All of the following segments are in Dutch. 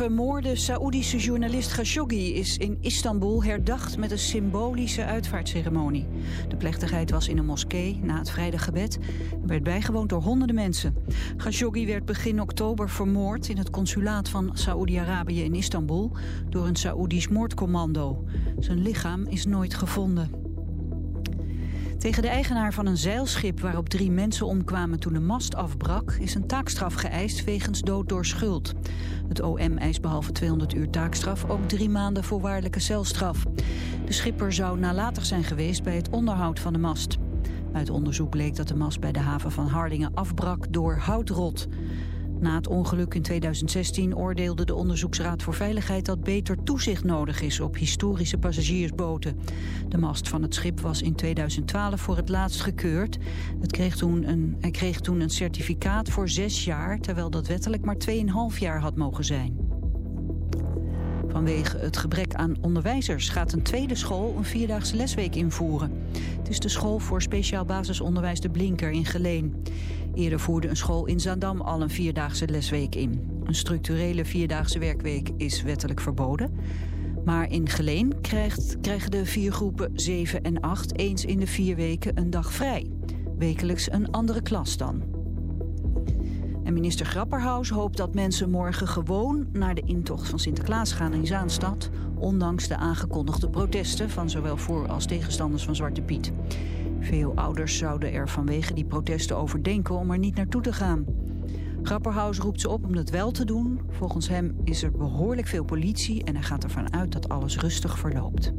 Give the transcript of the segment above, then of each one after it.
vermoorde Saoedische journalist Khashoggi is in Istanbul herdacht met een symbolische uitvaartceremonie. De plechtigheid was in een moskee na het vrijdaggebed en werd bijgewoond door honderden mensen. Khashoggi werd begin oktober vermoord in het consulaat van Saoedi-Arabië in Istanbul door een Saoedisch moordcommando. Zijn lichaam is nooit gevonden. Tegen de eigenaar van een zeilschip waarop drie mensen omkwamen toen de mast afbrak... is een taakstraf geëist wegens dood door schuld. Het OM eist behalve 200 uur taakstraf ook drie maanden voorwaardelijke celstraf. De schipper zou nalatig zijn geweest bij het onderhoud van de mast. Uit onderzoek bleek dat de mast bij de haven van Harlingen afbrak door houtrot. Na het ongeluk in 2016 oordeelde de Onderzoeksraad voor Veiligheid dat beter toezicht nodig is op historische passagiersboten. De mast van het schip was in 2012 voor het laatst gekeurd. Het kreeg toen een, hij kreeg toen een certificaat voor zes jaar, terwijl dat wettelijk maar 2,5 jaar had mogen zijn. Vanwege het gebrek aan onderwijzers gaat een tweede school een vierdaagse lesweek invoeren. Het is de school voor speciaal basisonderwijs De Blinker in Geleen. Eerder voerde een school in Zaandam al een vierdaagse lesweek in. Een structurele vierdaagse werkweek is wettelijk verboden. Maar in Geleen krijgen de vier groepen 7 en 8 eens in de vier weken een dag vrij. Wekelijks een andere klas dan. En minister Grapperhaus hoopt dat mensen morgen gewoon naar de intocht van Sinterklaas gaan in Zaanstad, ondanks de aangekondigde protesten van zowel voor- als tegenstanders van Zwarte Piet. Veel ouders zouden er vanwege die protesten over denken om er niet naartoe te gaan. Grapperhaus roept ze op om dat wel te doen. Volgens hem is er behoorlijk veel politie en hij gaat ervan uit dat alles rustig verloopt.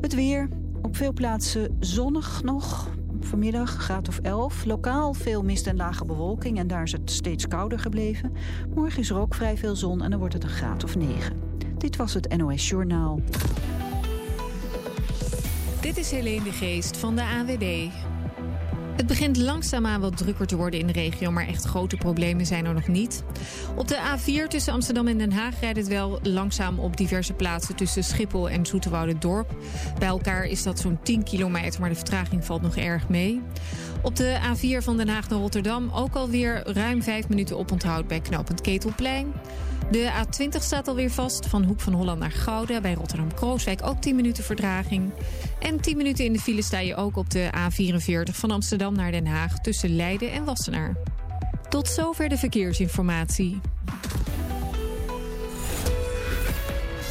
Het weer. Op veel plaatsen zonnig nog. Vanmiddag graad of 11. Lokaal veel mist en lage bewolking en daar is het steeds kouder gebleven. Morgen is er ook vrij veel zon en dan wordt het een graad of 9. Dit was het NOS Journaal. Dit is Helene de Geest van de AWB. Het begint langzaamaan wat drukker te worden in de regio, maar echt grote problemen zijn er nog niet. Op de A4 tussen Amsterdam en Den Haag rijdt het wel langzaam op diverse plaatsen tussen Schiphol en Dorp. Bij elkaar is dat zo'n 10 kilometer, maar de vertraging valt nog erg mee. Op de A4 van Den Haag naar Rotterdam ook alweer ruim 5 minuten oponthoud bij knooppunt Ketelplein. De A20 staat alweer vast van Hoek van Holland naar Gouda. Bij Rotterdam-Krooswijk ook 10 minuten verdraging. En 10 minuten in de file sta je ook op de A44 van Amsterdam naar Den Haag... tussen Leiden en Wassenaar. Tot zover de verkeersinformatie.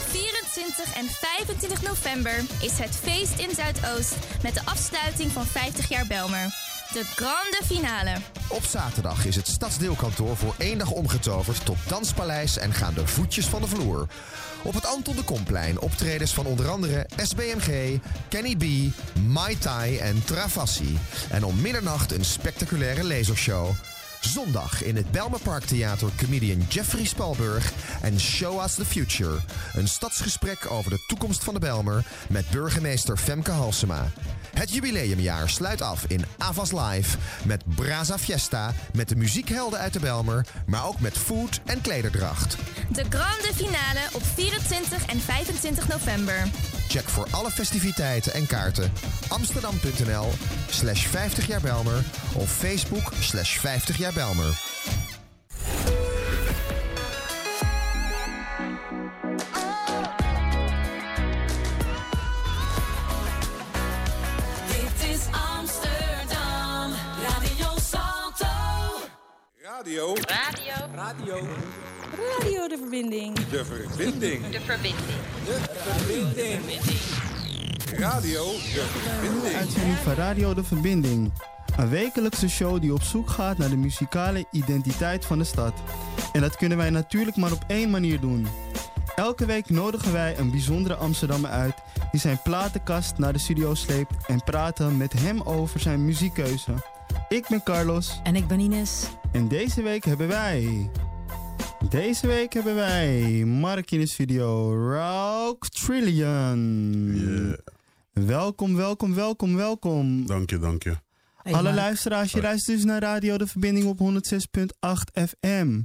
24 en 25 november is het feest in Zuidoost... met de afsluiting van 50 jaar Belmer. De grande finale. Op zaterdag is het stadsdeelkantoor voor één dag omgetoverd tot danspaleis en gaan de voetjes van de vloer. Op het Anton de Komplein optredens van onder andere SBMG, Kenny B, Mai Tai en Travassi. En om middernacht een spectaculaire lasershow. Zondag in het Belmerparktheater comedian Jeffrey Spalburg en Show Us the Future. Een stadsgesprek over de toekomst van de Belmer met burgemeester Femke Halsema. Het jubileumjaar sluit af in Avas Live met Braza Fiesta, met de muziekhelden uit de Belmer, maar ook met food en klederdracht. De grande finale op 24 en 25 november. Check voor alle festiviteiten en kaarten amsterdam.nl slash 50 jaar Belmer of Facebook slash 50 jaar Belmer. Dit is Amsterdam, Radio Salto. Radio. Radio. Radio. Radio de verbinding. De verbinding. De verbinding. De verbinding. Radio De Verbinding. Uitzending van Radio De Verbinding. Een wekelijkse show die op zoek gaat naar de muzikale identiteit van de stad. En dat kunnen wij natuurlijk maar op één manier doen. Elke week nodigen wij een bijzondere Amsterdammer uit die zijn platenkast naar de studio sleept en praten met hem over zijn muziekkeuze. Ik ben Carlos. En ik ben Ines. En deze week hebben wij. Deze week hebben wij Mark in de studio, Rock Trillion. Welkom, welkom, welkom, welkom. Dank je, dank je. Alle luisteraars, je luistert dus naar Radio De Verbinding op 106.8 FM.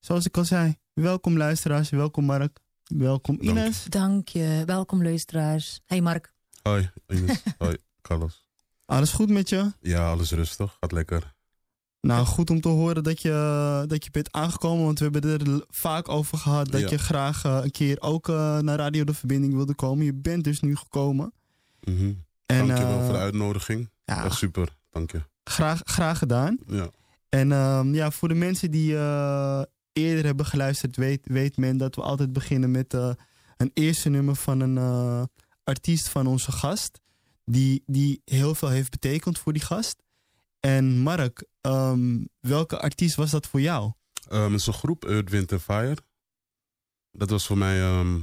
Zoals ik al zei, welkom luisteraars, welkom Mark, welkom Dank. Ines. Dank je. Welkom luisteraars. Hey Mark. Hoi, Ines. Hoi, Carlos. Alles goed met je? Ja, alles rustig. Gaat lekker. Nou, goed om te horen dat je, dat je bent aangekomen, want we hebben er vaak over gehad dat Ja. je graag eh, een keer ook eh, naar Radio De Verbinding wilde komen. Je bent dus nu gekomen. Mhm. En, Dankjewel eh, voor de uitnodiging. ja. Echt super, dank je. Graag, graag gedaan. Ja. En ehm, ja, voor de mensen die eerder hebben geluisterd, weet, weet men dat we altijd beginnen met een eerste nummer van een artiest van onze gast. Die, die heel veel heeft betekend voor die gast. En Mark, ehm, welke artiest was dat voor jou? Ehm, het is een groep, Earth, Wind and Fire. Dat was voor mij, ehm,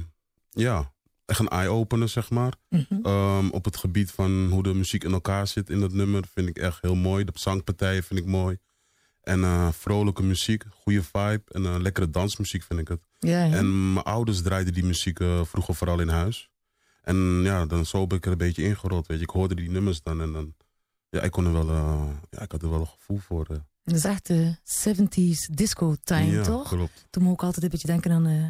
ja, echt een eye-opener, zeg maar. Mhm. Ehm, op het gebied van hoe de muziek in elkaar zit in dat nummer vind ik echt heel mooi. De zangpartijen vind ik mooi. En eh, vrolijke muziek, goede vibe en eh, lekkere dansmuziek vind ik het. Ja, ja. En mijn ouders draaiden die muziek eh, vroeger vooral in huis. En ja, dan zo ben ik er een beetje ingerold, weet je. Ik hoorde die nummers dan en dan... Ja, ik kon er wel... eh, ja, ik had er wel een gevoel voor. eh. Dat is echt de 70s disco time, ja, toch? klopt. Toen moet ik altijd een beetje denken aan, eh,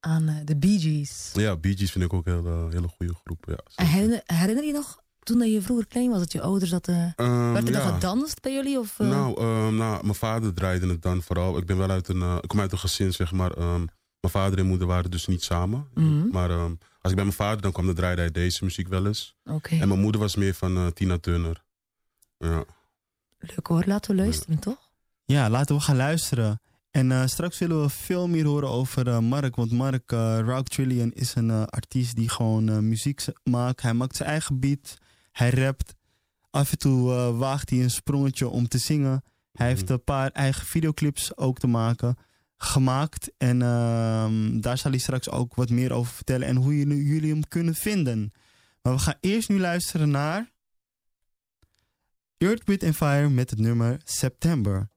aan eh, de Bee Gees. Ja, Bee Gees vind ik ook een hele, hele goede groep, ja. En herinner, herinner je nog, toen dat je vroeger klein was, dat je ouders dat... eh Ehm, werd er ja. gedanst bij jullie? Of, eh? Nou, ehm, nou, mijn vader draaide het dan vooral. Ik ben wel uit een, eh, ik kom uit een gezin, zeg maar. ehm, mijn vader en moeder waren dus niet samen. Mhm. Maar als ik bij mijn vader dan kwam, dan draaide hij deze muziek wel eens. Oké, En mijn moeder was meer van eh, Tina Turner. Ja. leuk hoor. Laten we luisteren, toch? Ja, laten we gaan luisteren. En eh, straks zullen we veel meer horen over eh, Mark. Want Mark uh, Rock Trillion is een eh, artiest die gewoon eh, muziek maakt. Hij maakt zijn eigen beat. Hij rapt. Af en toe waagt hij een sprongetje om te zingen. Hij heeft een paar eigen videoclips ook te maken. Gemaakt. En ehm, daar zal hij straks ook wat meer over vertellen. En hoe jullie, hem kunnen vinden. Maar we gaan eerst nu luisteren naar... Earth, Wind Fire met het nummer September.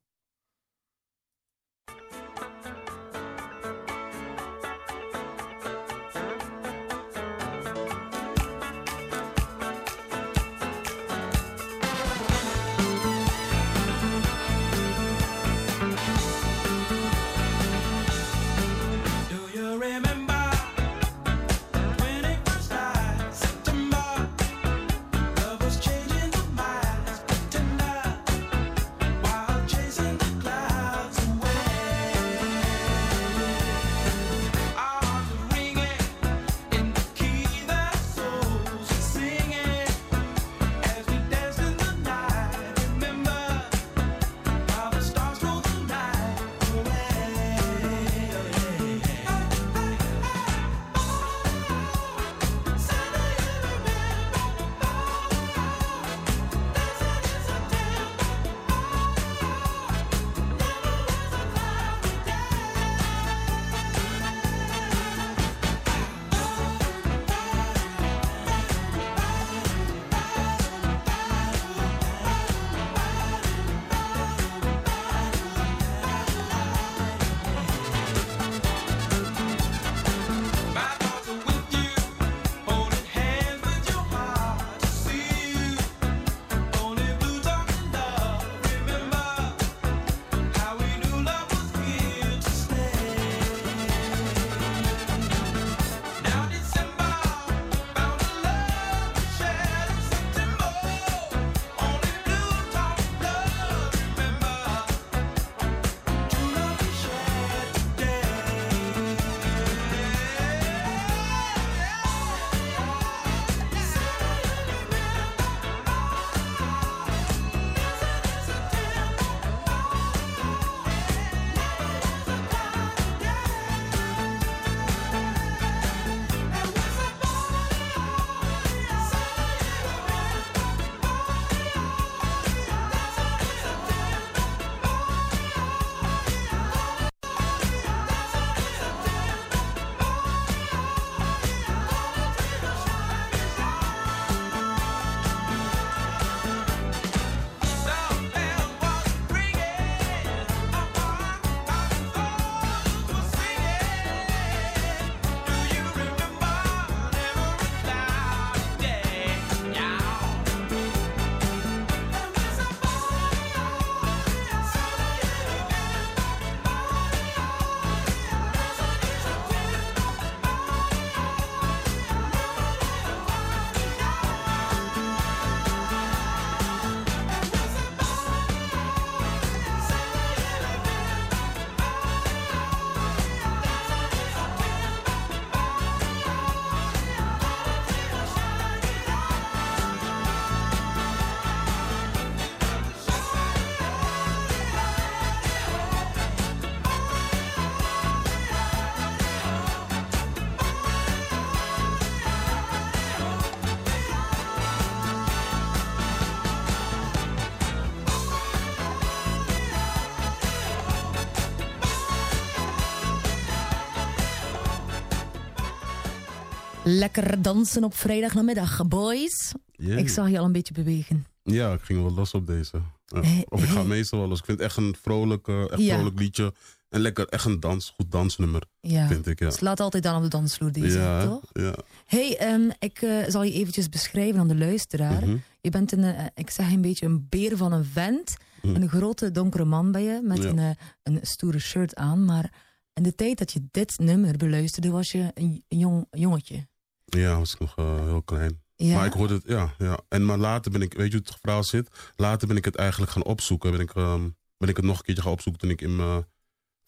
Lekker dansen op vrijdagnamiddag, boys. Yeah. Ik zag je al een beetje bewegen. Ja, ik ging wel los op deze. Ja. Hey, of ik ga hey. meestal wel los. Ik vind het echt een vrolijk, eh, echt Ja. vrolijk liedje. En lekker, echt een dans, goed dansnummer, Ja. vind ik. Ja, slaat altijd aan op de dansvloer deze, ja, toch? ja. hey, ehm, ik eh, zal je eventjes beschrijven aan de luisteraar. Mhm. Je bent een, eh, ik zeg een beetje een beer van een vent. Mhm. Een grote donkere man ben je, met een, eh, een stoere shirt aan. Maar in de tijd dat je dit nummer beluisterde, was je een, een jong jongetje. Ja, was ik nog eh, heel klein. Ja. Maar ik hoorde het, ja, ja. En maar later ben ik, weet je hoe het verhaal zit? Later ben ik het eigenlijk gaan opzoeken. Ben ik, ehm, ben ik het nog een keertje gaan opzoeken toen ik in mijn...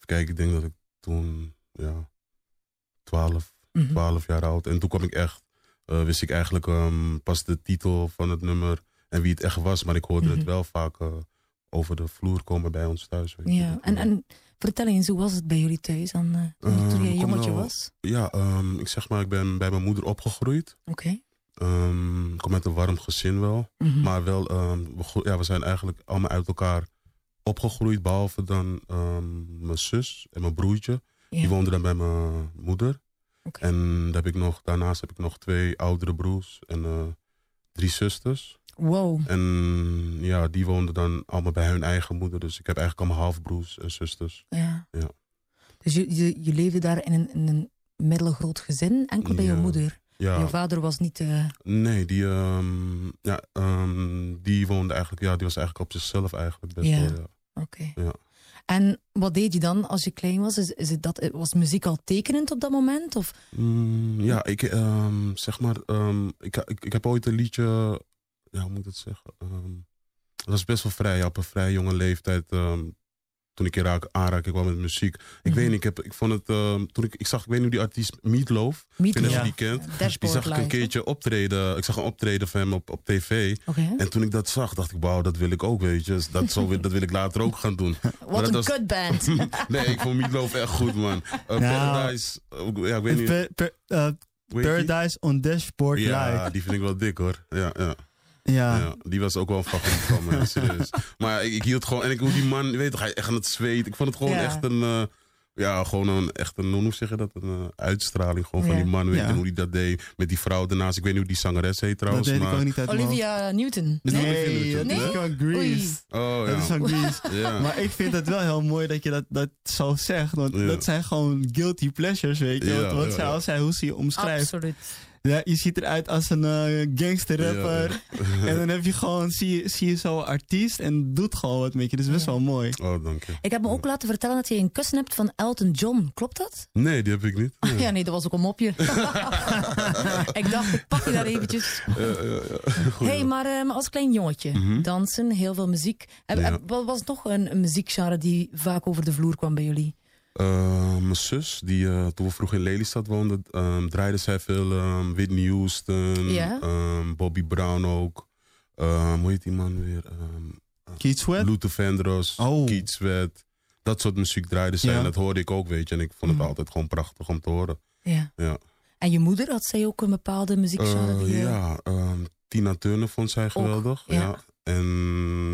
Kijken, ik denk dat ik toen, ja, 12, Mhm. 12 jaar oud. En toen kwam ik echt, eh, wist ik eigenlijk ehm, pas de titel van het nummer en wie het echt was. Maar ik hoorde Mhm. het wel vaak eh, over de vloer komen bij ons thuis. Weet je. Ja, en, en vertel eens, hoe was het bij jullie thuis dan, eh, toen, Ehm, je een kom jongetje nou- was? Ja, ehm, ik zeg maar, ik ben bij mijn moeder opgegroeid. Oké. Ehm, ik kom uit een warm gezin wel. Mhm. Maar wel, ehm, we, ja, we zijn eigenlijk allemaal uit elkaar opgegroeid. Behalve dan ehm, mijn zus en mijn broertje. Ja. Die woonden dan bij mijn moeder. Oké. En heb ik nog, daarnaast heb ik nog twee oudere broers en eh, drie zusters. Wow. En ja, die woonden dan allemaal bij hun eigen moeder. Dus ik heb eigenlijk allemaal halfbroers en zusters. Ja. Ja. Dus je, je, je leefde daar in een, in een middelgroot gezin, enkel bij je moeder. Ja, Je vader was niet... eh, nee, die, ehm, ja, ehm, die woonde eigenlijk, ja, die was eigenlijk op zichzelf eigenlijk best Ja. wel. Ja. Oké. Ja. En wat deed je dan als je klein was? Is, is het dat, was muziek al tekenend op dat moment? Of? Mm, ja, ik, ehm, zeg maar, ehm, ik, ik, ik heb ooit een liedje, ja, hoe moet ik dat zeggen? Ehm, dat was best wel vrij, op een vrij jonge leeftijd. ehm, toen ik raak, aanraking kwam met muziek. Ik Mhm. weet niet, ik, heb, ik vond het, ehm, toen ik, ik zag, ik weet niet die artiest Meatloaf, ik je Ja. die kent. Die zag ik een keertje optreden, ik zag een optreden van hem op, op tv. En toen ik dat zag, dacht ik, wauw, dat wil ik ook, weet je. Dus Dat, zo, wil- dat wil ik later ook gaan doen. Wat een was- kutband. Nee, ik vond Meatloaf echt goed, man. Uh, Nou, Paradise, uh, ja, ik weet niet. Per- per- eh? Paradise on Dashboard Ja, Live. die vind ik wel dik hoor. Ja, ja. Ja. ja. die was ook wel een favoriet van me, ja, serieus. Maar ik, ik hield gewoon, en ik hoe die man, je weet toch, hij echt aan het zweet. Ik vond het gewoon Ja. echt een, eh, ja, gewoon een, echt een, hoe zeg je dat, een eh, uitstraling gewoon van die man. Weet je, Ja. en hoe hij dat deed met die vrouw daarnaast. Ik weet niet hoe die zangeres heet Dat trouwens. ik maar... ook niet. Olivia Newton. Is dat Nee? Olivia Nee, dat is Nee? van Grease. Oh Dat is ja. van Grease. ja. Maar ik vind het wel heel mooi dat je dat, dat zo zegt. Want Ja. dat zijn gewoon guilty pleasures, weet je. Ja, Want wat ja, zij, ja. als zij, hoe ze je omschrijft. Absoluut. Ja, je ziet eruit als een eh, gangster rapper. Ja. En dan heb je gewoon, zie je, zie je zo'n artiest en doet gewoon wat met je. Dat is best Ja. wel mooi. Oh, dank je. Ik heb me ook laten vertellen dat je een kussen hebt van Elton John. Klopt dat? Nee, die heb ik niet. Nee. Ja, nee, dat was ook een mopje. ik dacht, ik pak je daar eventjes. Ja, ja, ja. Goed, hey, maar ehm, als klein jongetje, Mhm. dansen, heel veel muziek. Heb- Ja. heb- Wat was nog een, een muziekgenre die vaak over de vloer kwam bij jullie? Eh, mijn zus, die eh, toen we vroeg in Lelystad woonden, ehm, draaide zij veel ehm, Whitney Houston, ehm, Bobby Brown ook. Hoe heet die man weer? Ehm Keith Sweat? Luther Vandross, Oh. Keith Sweat. Dat soort muziek draaide zij Ja. en dat hoorde ik ook, weet je. En ik vond het Mhm. altijd gewoon prachtig om te horen. Ja. Ja, En je moeder, had zij ook een bepaalde muziekgenre? Die je- ja ehm, Tina Turner vond zij geweldig. ja. ja. En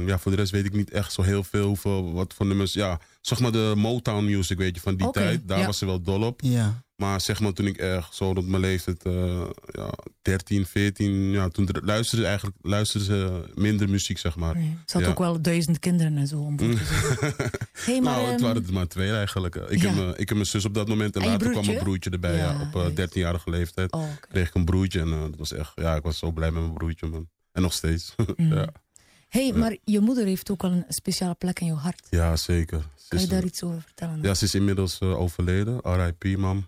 ja, voor de rest weet ik niet echt zo heel veel hoeveel, wat voor nummers. Ja, zeg maar de Motown music, weet je, van die tijd. Daar ja. was ze wel dol op. Ja. Maar zeg maar toen ik echt zo rond mijn leeftijd, eh, ja, 13, 14, ja, toen luisterde ze eigenlijk luisterde ze minder muziek, zeg maar. Nee, ze had Ja. ook wel duizend kinderen en zo om te. Hey, maar, nou, het ehm, waren er maar twee eigenlijk. Ik, ja. heb, mijn- ik heb mijn zus op dat moment en, En je later kwam mijn broertje? erbij. Ja, Ja, op eh, juist. 13-jarige leeftijd Oh, kreeg ik een broertje en eh, dat was echt, ja, ik was zo blij met mijn broertje, man. En nog steeds. Mm. ja. hey, maar je moeder heeft ook al een speciale plek in jouw hart. ja, zeker. Kan je daar iets over vertellen? Ja, ze is inmiddels eh, overleden. R.I.P. mam.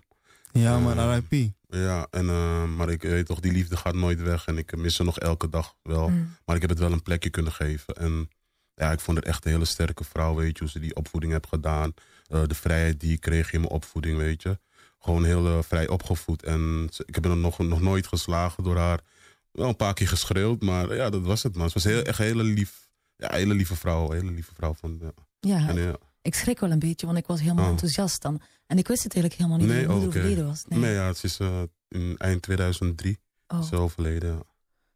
Ja, Eh, maar RIP. Ja, en, eh, maar ik weet toch, die liefde gaat nooit weg. En ik mis ze nog elke dag wel. Mm. Maar ik heb het wel een plekje kunnen geven. En ja, ik vond het echt een hele sterke vrouw, weet je. Hoe ze die opvoeding heeft gedaan. Eh, de vrijheid die ik kreeg in mijn opvoeding, weet je. Gewoon heel vrij opgevoed. En ze- ik heb er nog, nog nooit geslagen door haar. Wel een paar keer geschreeuwd, maar ja, dat was het, man. Ze was heel, echt een hele lief, ja, hele lieve vrouw. Hele lieve vrouw van, ja. Ja, En, ja. Ik schrik wel een beetje, want ik was helemaal Oh. enthousiast dan. En ik wist het eigenlijk helemaal niet Nee, dat je moeder oh, overleden was. Nee. Nee, ja, het is eh, in eind 2003 Oh. is ze overleden. Ja.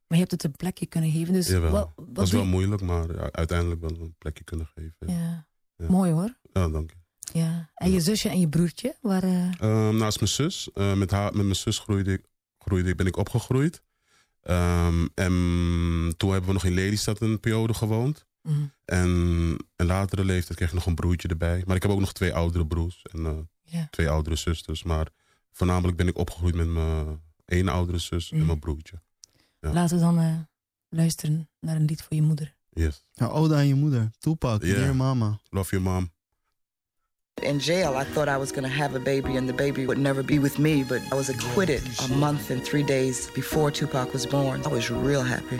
Maar je hebt het een plekje kunnen geven. Dus Jawel. wat, wat Dat was wel moeilijk, maar uiteindelijk wel een plekje kunnen geven. Ja. Mooi hoor. Ja, dank je. Ja. En je zusje en je broertje waren... Ehm, naast mijn zus, eh, met, haar, met mijn zus groeide ik, groeide, ben ik opgegroeid. Ehm, en toen hebben we nog in Lelystad een periode gewoond. Mhm. En in latere leeftijd kreeg ik nog een broertje erbij. Maar ik heb ook nog twee oudere broers en eh, Ja. twee oudere zusters. Maar voornamelijk ben ik opgegroeid met mijn één oudere zus en Mhm. mijn broertje. Ja. Laten we dan eh, luisteren naar een lied voor je moeder. Yes. Ja, ode aan je moeder. Tupac, Ja. dear mama. Love your mom. In jail, I thought I was going to have a baby and the baby would never be with me, but I was acquitted a month and three days before Tupac was born. I was real happy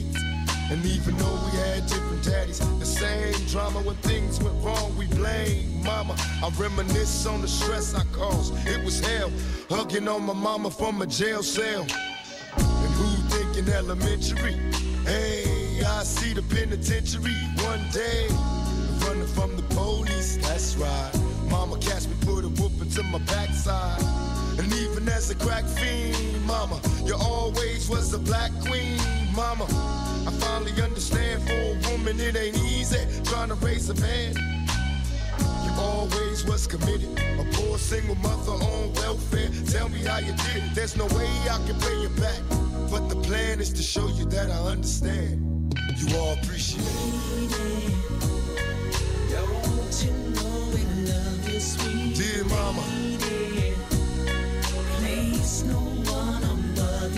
And even though we had different daddies, the same drama when things went wrong, we blame mama. I reminisce on the stress I caused. It was hell, hugging on my mama from a jail cell. And who thinking elementary? Hey, I see the penitentiary one day. Running from the police, that's right. Mama catch me, put a whoop into my backside. As a crack fiend, mama, you always was a black queen, mama. I finally understand for a woman it ain't easy trying to raise a man. You always was committed. A poor single mother on welfare. Tell me how you did it. There's no way I can pay you back. But the plan is to show you that I understand. You all appreciate it. Dear mama.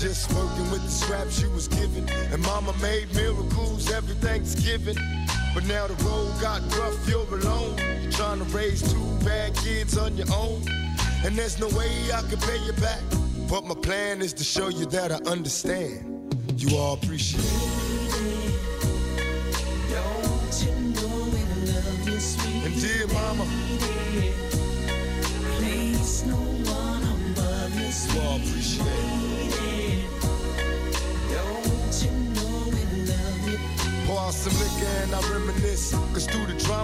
Just working with the scraps you was given. And mama made miracles every Thanksgiving. But now the road got rough, you're alone. You're trying to raise two bad kids on your own. And there's no way I can pay you back. But my plan is to show you that I understand. You all appreciate it. And dear mama,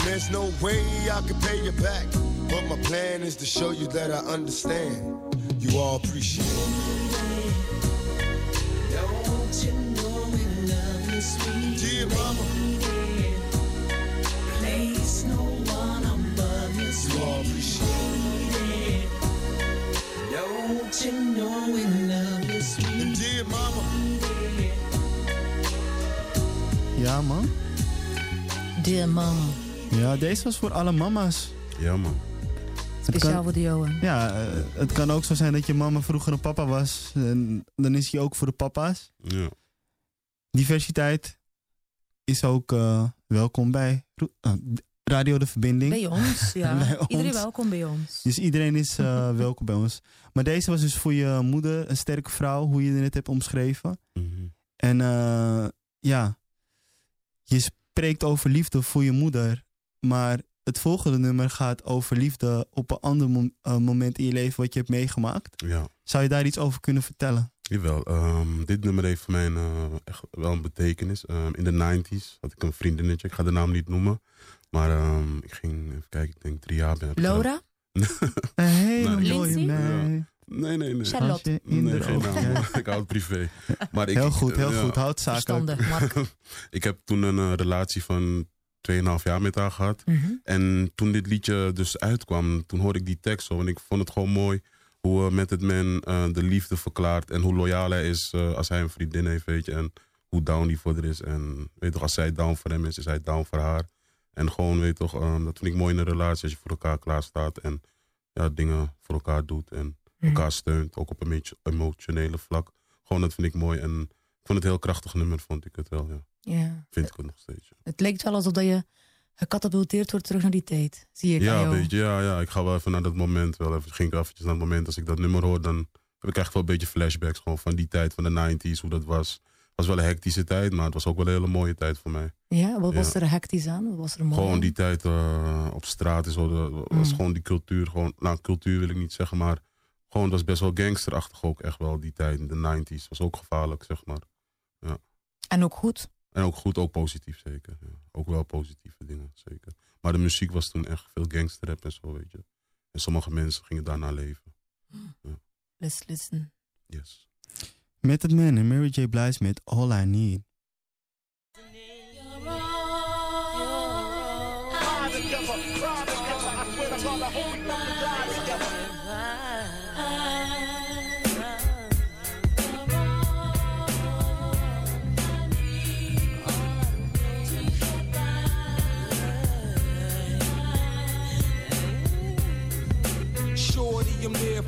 And there's no way I can pay you back. But my plan is to show you that I understand. You all appreciate it. Dear mama. You all appreciate it. And dear mama. Ja, man. Dear mama. Ja, deze was voor alle mama's. Ja, man. Speciaal kan- voor de Johan. Ja, eh, het kan ook zo zijn dat je mama vroeger een papa was. En dan is hij ook voor de papa's. Ja. Diversiteit is ook eh, welkom bij eh, Radio de Verbinding. Bij ons, ja. Bij Iedereen welkom bij ons. Dus iedereen is eh, welkom bij ons. Maar deze was dus voor je moeder, een sterke vrouw, hoe je het net hebt omschreven. Mhm. En eh, ja, je spreekt over liefde voor je moeder. Maar het volgende nummer gaat over liefde op een ander mom- eh, moment in je leven wat je hebt meegemaakt. Ja. Zou je daar iets over kunnen vertellen? Jawel, ehm, dit nummer heeft voor mij een, eh, echt wel een betekenis. Ehm, in de 90s had ik een vriendinnetje, ik ga de naam niet noemen. Maar ehm, ik ging, even kijken, ik denk drie jaar ben. Laura? Een hele Nee. mooie Lindsay? meid. Nee, nee, nee. Charlotte. Nee, de geen naam. ik hou het privé. Maar ik, Heel goed, heel ja. goed. Houd zakelijk. Verstandig, Mark. ik heb toen een eh, relatie van 2,5 jaar met haar gehad. Mhm. En toen dit liedje dus uitkwam, toen hoorde ik die tekst zo. En ik vond het gewoon mooi hoe uh, met het man eh, de liefde verklaart. En hoe loyaal hij is eh, als hij een vriendin heeft, weet je. En hoe down die voor haar is. En weet toch, als zij down voor hem is, is hij down voor haar. En gewoon, weet toch, eh, dat vind ik mooi in een relatie. Als je voor elkaar klaar staat en ja, dingen voor elkaar doet. En elkaar steunt, ook op een beetje emotionele vlak. Gewoon, dat vind ik mooi. En ik vond het een heel krachtig nummer, vond ik het wel, ja. Ja. Vind ik het nog steeds. Het lijkt wel alsof dat je gecatapulteerd wordt terug naar die tijd. Zie ik Ja, weet je, ja, ja, ik ga wel even naar dat moment. Wel even, ging ik eventjes naar het moment. Als ik dat nummer hoor, dan heb ik echt wel een beetje flashbacks. Gewoon van die tijd, van de 90s, hoe dat was. Het was wel een hectische tijd, maar het was ook wel een hele mooie tijd voor mij. Ja, wat was er hectisch aan? Wat was er mooi Gewoon die tijd eh, op straat is zo, de, was Mm. gewoon die cultuur. Gewoon, nou, cultuur wil ik niet zeggen, maar gewoon, het was best wel gangsterachtig ook echt wel die tijd. In de 90s was ook gevaarlijk, zeg maar. Ja. En ook goed. En ook goed, ook positief zeker. Ja. Ook wel positieve dingen, zeker. Maar de muziek was toen echt veel gangsterrap en zo, weet je. En sommige mensen gingen daarna leven. Let's listen. Yes. Met het man en Mary J. Blige met All I Need.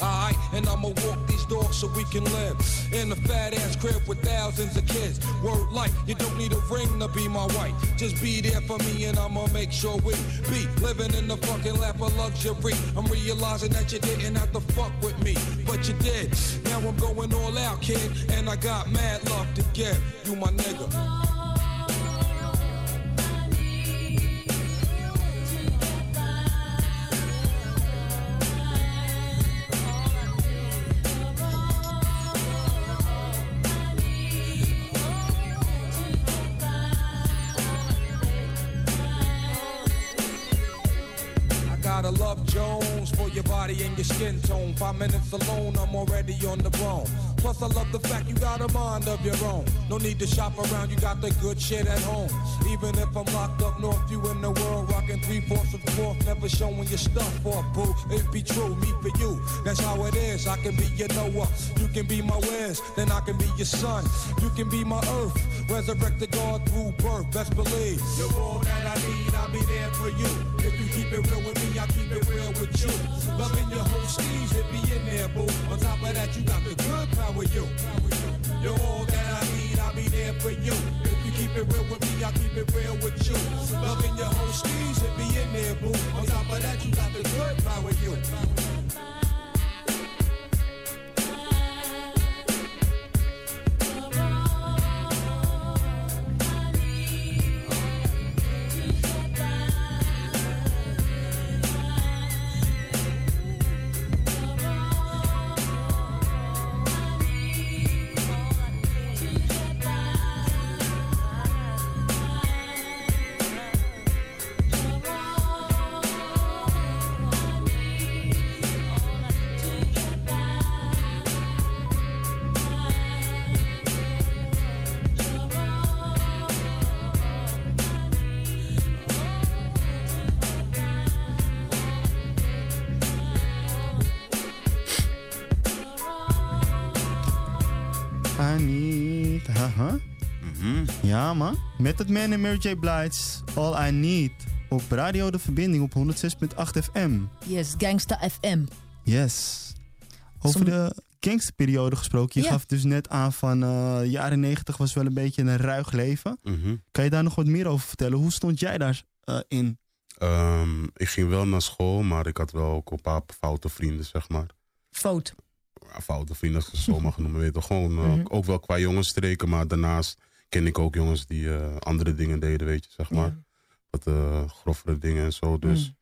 alright? And I'ma walk these dogs so we can live in a fat ass crib with thousands of kids. Word like you don't need a ring to be my wife. Just be there for me and I'ma make sure we be living in the fucking lap of luxury. I'm realizing that you didn't have to fuck with me, but you did. Now I'm going all out, kid, and I got mad love to give. You my nigga. Body and your skin tone. Five minutes alone, I'm already on the bone. Plus, I love the fact you got a mind of your own. No need to shop around, you got the good shit at home. Even if I'm locked up north, you in the world rocking three fourths of fourth, never showing your stuff off, boo. It be true, me for you. That's how it is. I can be your Noah, you can be my Wes, then I can be your son. You can be my earth, resurrected God through birth. Best believe you're all that I need. I'll be there for you. If you keep it real with me, I'll keep it real with you. Loving your whole steez, it be in there, boo. On top of that, you got the good power, you. You're all that I need, I'll be there for you. If you keep it real with me, I'll keep it real with you. Loving your whole steez, it be in there, boo. On top of that, you got the good power, you. Het man en Mary J. Blige's All I Need. Op Radio De Verbinding op 106.8 FM. Yes, Gangsta FM. Yes. Over Som- de gangsterperiode gesproken. Je gaf dus net aan van eh jaren 90 was wel een beetje een ruig leven. Mhm. Kan je daar nog wat meer over vertellen? Hoe stond jij daar eh, in? Ehm, ik ging wel naar school, maar ik had wel ook een paar foute vrienden, zeg maar. Fout. Ja, foute vrienden, als ik ze zo mag noemen. Weet je, gewoon, eh, Mhm. Ook wel qua jongensstreken, maar daarnaast ken ik ook jongens die eh, andere dingen deden, weet je, zeg maar. Wat eh grovere dingen en zo. Dus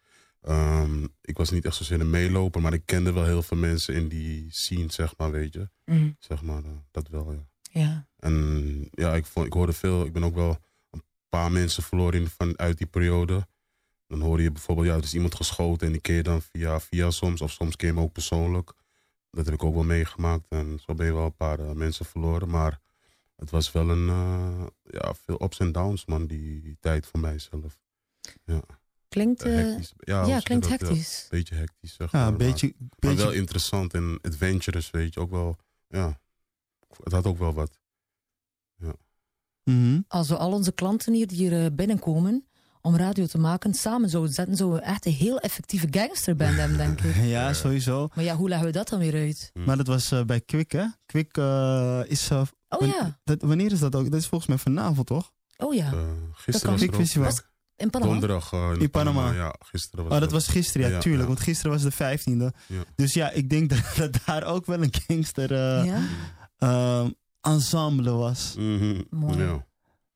ehm, ik was niet echt zozeer een meeloper, maar ik kende wel heel veel mensen in die scene, zeg maar, weet je. Mhm. Zeg maar, eh, dat wel, ja. Ja. En ja, ik, vond, ik hoorde veel. Ik ben ook wel een paar mensen verloren in, van, uit die periode. Dan hoor je bijvoorbeeld, ja, er is iemand geschoten en die je dan via, via soms. Of soms je hem ook persoonlijk. Dat heb ik ook wel meegemaakt. En zo ben je wel een paar mensen verloren. Maar het was wel een, eh, ja, veel ups en downs, man, die, tijd voor mijzelf. Ja. Klinkt, Eh, eh, hectisch. ja, je klinkt dat? Ja, hectisch. beetje hectisch, zeg Ja, maar. een beetje- maar, maar beetje- wel interessant en adventurous, weet je. Ook wel, ja. Het had ook wel wat. Ja. Mhm. Als we al onze klanten hier die hier binnenkomen om radio te maken, samen zouden zetten, zouden we echt een heel effectieve gangsterband hebben, denk ik. Ja, sowieso. Maar ja, hoe leggen we dat dan weer uit? Maar dat was eh, bij Quick, hè? Quick eh, is... eh, Oh wan- ja. Dat, wanneer is dat ook? Dat is volgens mij vanavond, toch? Oh ja. Eh, gisteren was ook, eh, In Panama? Donderdag eh, in, In Panama. Panama. Ja, gisteren was Oh, dat was gisteren, ja, tuurlijk. ja. Want gisteren was de 15e. Ja. Dus ja, ik denk dat, dat daar ook wel een gangster eh, Ja. ehm, ensemble was. Mhm, Mooi. Ja.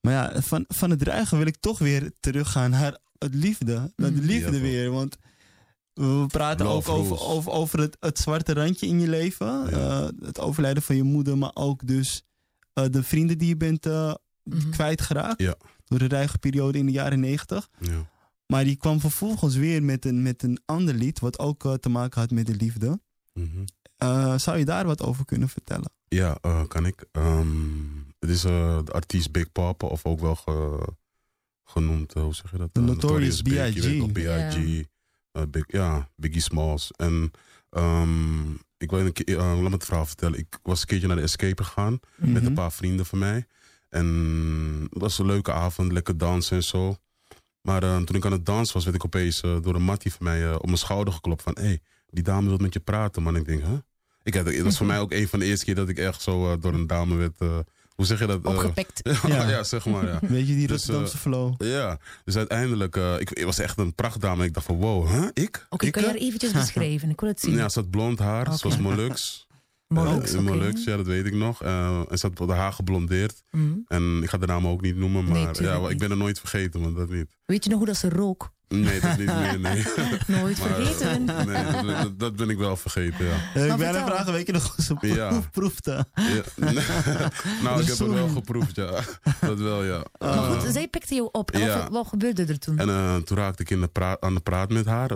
Maar ja, van, van het ruigen wil ik toch weer teruggaan naar het liefde. Naar de Mhm. liefde weer. Want we praten Love ook over, over, over het, het zwarte randje in je leven. Ja. Eh, het overlijden van je moeder, maar ook dus de vrienden die je bent eh, Mhm. kwijtgeraakt. Ja. Door de ruige periode in de jaren negentig. Ja. Maar die kwam vervolgens weer met een, met een ander lied, wat ook eh, te maken had met de liefde. Mhm. Eh, zou je daar wat over kunnen vertellen? Ja, eh, kan ik. Ehm, het is eh, de artiest Big Papa, of ook wel ge- genoemd, eh, hoe zeg je dat? De Eh, Notorious Big, B.I.G.. eh, ja, Biggie Smalls. En ehm, ik wil een keer, eh, laat me het verhaal vertellen. Ik was een keertje naar de Escape gegaan met Mhm. een paar vrienden van mij. En het was een leuke avond, lekker dansen en zo. Maar eh, toen ik aan het dansen was, werd ik opeens eh, door een mattie van mij op mijn schouder geklopt van... hé, hey, die dame wil met je praten, man. Ik denk, hè? Ik had, het was voor mij ook een van de eerste keer dat ik echt zo door een dame werd... hoe zeg je dat? Eh, Opgepikt. ja, Ja. zeg maar, ja. Weet je, die Dus, Rotterdamse eh, flow. Ja, dus uiteindelijk, eh ik, ik was echt een prachtdame. Ik dacht van, wow, hè? Ik? Oké, Ik, kan je haar eventjes beschrijven? Ik wil het zien. Ja, ze had blond haar, ze was Oké. Molux. Molux, Eh, oké. Molux, ja, dat weet ik nog. Eh, en ze had de haar geblondeerd. Mhm. En ik ga de naam ook niet noemen, maar ja, ik ben er nooit vergeten, want dat niet. Weet je nog hoe dat ze rook? Nee, dat niet meer, nee. Nooit Maar, eh, vergeten. nee, dat, ben ik wel vergeten, ja. Eh, ik ben aan vertel. vragen, weet je nog hoe ze Ja. proef- proefde? ja. nou, ik heb het wel geproefd, ja. Dat wel, ja. Maar Eh, goed, zij pikte jou op. En ja. wat, wat gebeurde er toen? En eh, toen raakte ik in de praat, aan de praat met haar.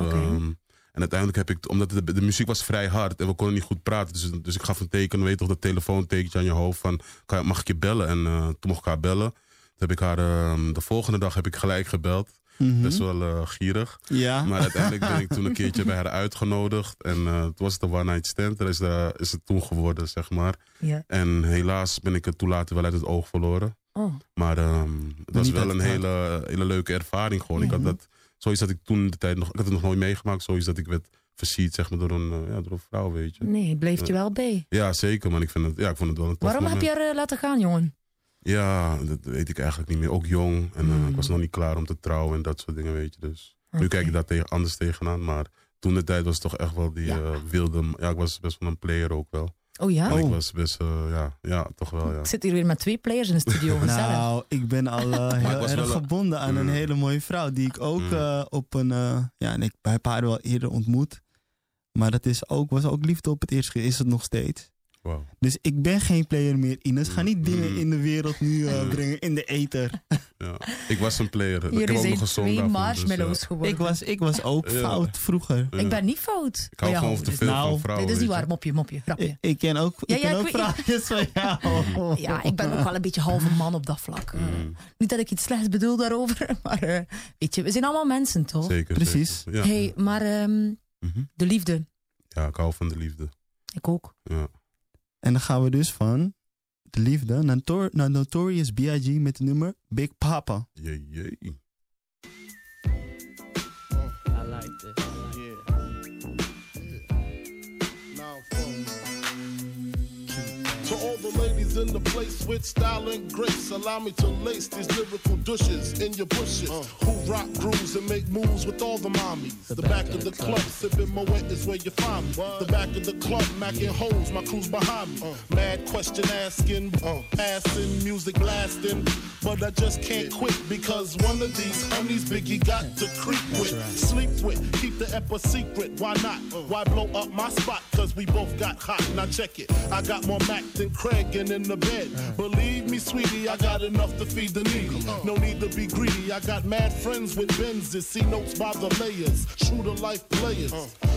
En uiteindelijk heb ik, omdat de, de muziek was vrij hard en we konden niet goed praten. Dus, dus ik gaf een teken, weet je toch, dat telefoontekentje aan je hoofd van, kan, mag ik je bellen? En eh, toen mocht ik haar bellen. Toen heb ik haar, ehm, de volgende dag heb ik gelijk gebeld. Mhm. Best wel eh, gierig. Ja. Maar uiteindelijk ben ik toen een keertje bij haar uitgenodigd. En eh toen was het een one night stand. Dat is, de, is het toen geworden, zeg maar. Ja. En helaas ben ik het toen later wel uit het oog verloren. Oh. Maar ehm, het was wel een hele, hele leuke ervaring gewoon. Ik had Mhm. dat, zoiets dat ik toen de tijd nog, ik had het nog nooit meegemaakt. Zoiets dat ik werd versierd zeg maar, door, een, eh, ja, door een vrouw, weet je. Nee, bleef je wel bij. Ja, zeker. Maar ik, vind het, ja, ik vond het wel een Waarom heb je haar eh, laten gaan, jongen? Ja, dat weet ik eigenlijk niet meer. Ook jong. En eh, ik was nog niet klaar om te trouwen en dat soort dingen, weet je. Dus nu kijk ik daar tegen, anders tegenaan. Maar toen de tijd was het toch echt wel die Ja. wilde... Ja, ik was best wel een player ook wel. Oh ja? Maar ik was best, eh, ja, ja, toch wel, ja. Ik zit hier weer met twee players in de studio. Nou, ik ben al eh, heel was erg wel een- gebonden aan een Mm. hele mooie vrouw. Die ik ook Mm. eh, op een... eh, ja, en ik heb haar wel eerder ontmoet. Maar dat is ook, was ook liefde op het eerste keer. Is het nog steeds. Dus ik ben geen player meer. Ines, ga niet dingen Mm. in de wereld nu eh, Mm. brengen. In de ether. Ja. Ik was een player. ik heb ook nog twee daarvan. marshmallows Dus, geworden. Ik was, ik was ook Ja. fout vroeger. ja. Ik ben niet fout. Ik hou Ja, gewoon te veel Nou, van vrouwen. Dit is niet waar. je. Mopje, mopje, grapje. Ik, ik ken ook, ik ken ook vraagjes van jou. Ja, ik ben ook wel een beetje halve man op dat vlak. Eh, Mm, Niet dat ik iets slechts bedoel daarover, maar eh, weet je, we zijn allemaal mensen, toch? zeker. Precies. zeker. Ja. hey, maar ehm, Mhm. de liefde, ja, ik hou van de liefde. ik ook. Ja. En dan gaan we dus van de liefde naar, Notor- naar Notorious B.I.G. met het nummer Big Papa. Jee. In the place with style and grace, allow me to lace these lyrical douches in your bushes. Who rock grooves and make moves with all the mommies. The, back, of the club, sipping Moet is where you find me. The back of the club, macking holes, my crew's behind me. Uh. Mad question asking, passing, music blasting. But I just can't quit because one of these honeys Biggie got to creep with, sleep with, keep the ep a secret. Why not? Why blow up my spot? Cause we both got hot. Now check it. I got more Mac than Craig and in the bed. Believe me, sweetie, I got enough to feed the needy. No need to be greedy. I got mad friends with Benzes. See notes by the layers. True to life players.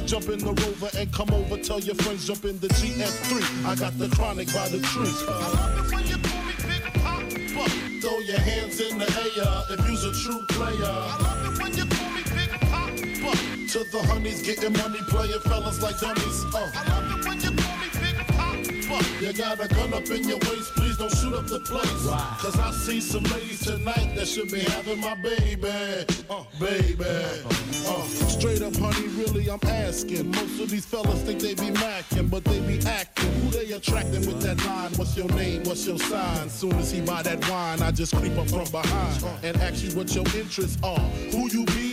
Jump in the rover and come over. Tell your friends jump in the GF3. I got the chronic by the tree. Throw your hands in the air if you's a true player. I love it when you call me Big Papa. To the honeys getting money, playing fellas like dummies. Uh. I love it when Papa. You got a gun up in your waist, please don't shoot up the place. Cause I see some ladies tonight that should be having my baby. Uh, baby. Uh, straight up, honey, really, I'm asking. Most of these fellas think they be macking, but they be acting. Who they attracting with that line? What's your name? What's your sign? Soon as he buy that wine, I just creep up from behind and ask you what your interests are. Who you be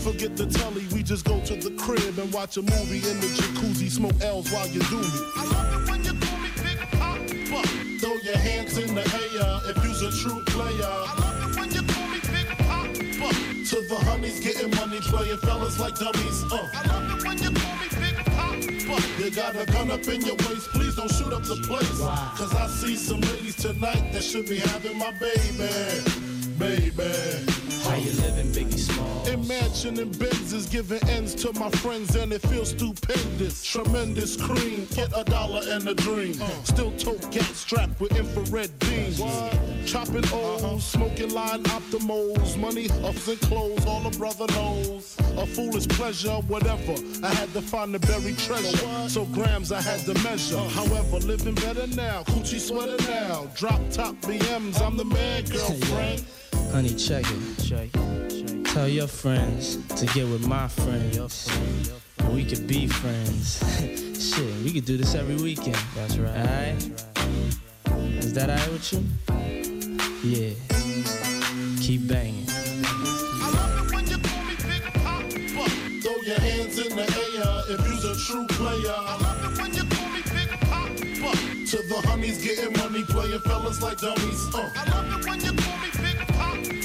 Forget the telly, we just go to the crib and watch a movie in the jacuzzi. Smoke L's while you do me. I love it when you call me Big Papa. Throw your hands in the air if you's a true player. I love it when you call me Big Papa. To the honeys getting money, playing fellas like dummies. Uh. I love it when you call me Big Papa. You got a gun up in your waist, please don't shoot up the place. Cause I see some ladies tonight that should be having my baby. Baby. How you living, Biggie Small? In mansion and Benzes, giving ends to my friends, and it feels stupendous. Tremendous cream, get a dollar and a dream. Uh. Still tote gat strapped with infrared beams. Chopping O's, uh-huh. smoking line optimals, money, ups and clothes, all a brother knows. A foolish pleasure, whatever. I had to find the buried treasure, so grams I had to measure. Uh. However, living better now, coochie sweater now. Drop top BMs, I'm the man, girlfriend. Honey, check it. Check it. Tell your friends to get with my friends. We could be friends. Shit, we could do this every weekend. That's right. Alright? Is that alright with you? Yeah. Keep banging. I love it when you call me Big Papa. Throw your hands in the air if you's a true player. I love it when you call me Big Papa. To the honeys getting money, playing fellas like dummies. Uh. I love it when you call me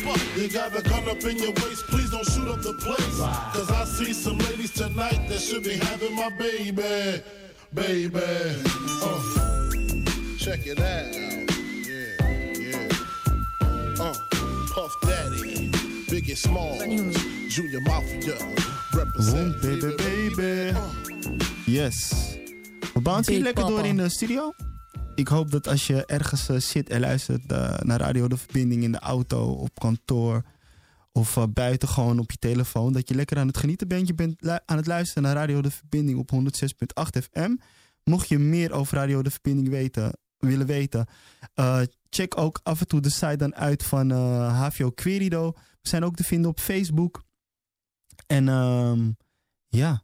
Big You got a gun up in your waist, please don't shoot up the place. Cause I see some ladies tonight that should be having my baby. Baby. Uh. Check it out. Yeah, yeah. Uh. Puff Daddy. Biggie Small. Junior Mafia. Represent. Boom, baby, baby. Yes. We bouncen hier Big lekker door in de studio. Ik hoop dat als je ergens eh, zit en luistert eh, naar Radio De Verbinding in de auto, op kantoor of eh, buiten gewoon op je telefoon, dat je lekker aan het genieten bent. Je bent aan het luisteren naar Radio De Verbinding op 106.8 FM. Mocht je meer over Radio De Verbinding weten, willen weten, check ook af en toe de site dan uit van HVO Querido. We zijn ook te vinden op Facebook. En ehm, ja,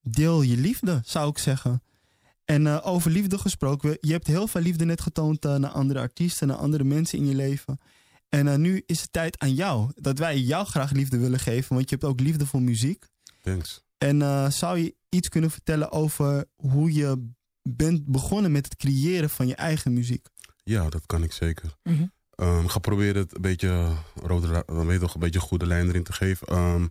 deel je liefde, zou ik zeggen. En eh, over liefde gesproken, je hebt heel veel liefde net getoond eh, naar andere artiesten, naar andere mensen in je leven. En eh, nu is het tijd aan jou, dat wij jou graag liefde willen geven, want je hebt ook liefde voor muziek. Thanks. En eh, zou je iets kunnen vertellen over hoe je bent begonnen met het creëren van je eigen muziek? Ja, dat kan ik zeker. Ik ga proberen het een beetje, rode, weet toch, een beetje goede lijn erin te geven. Ehm,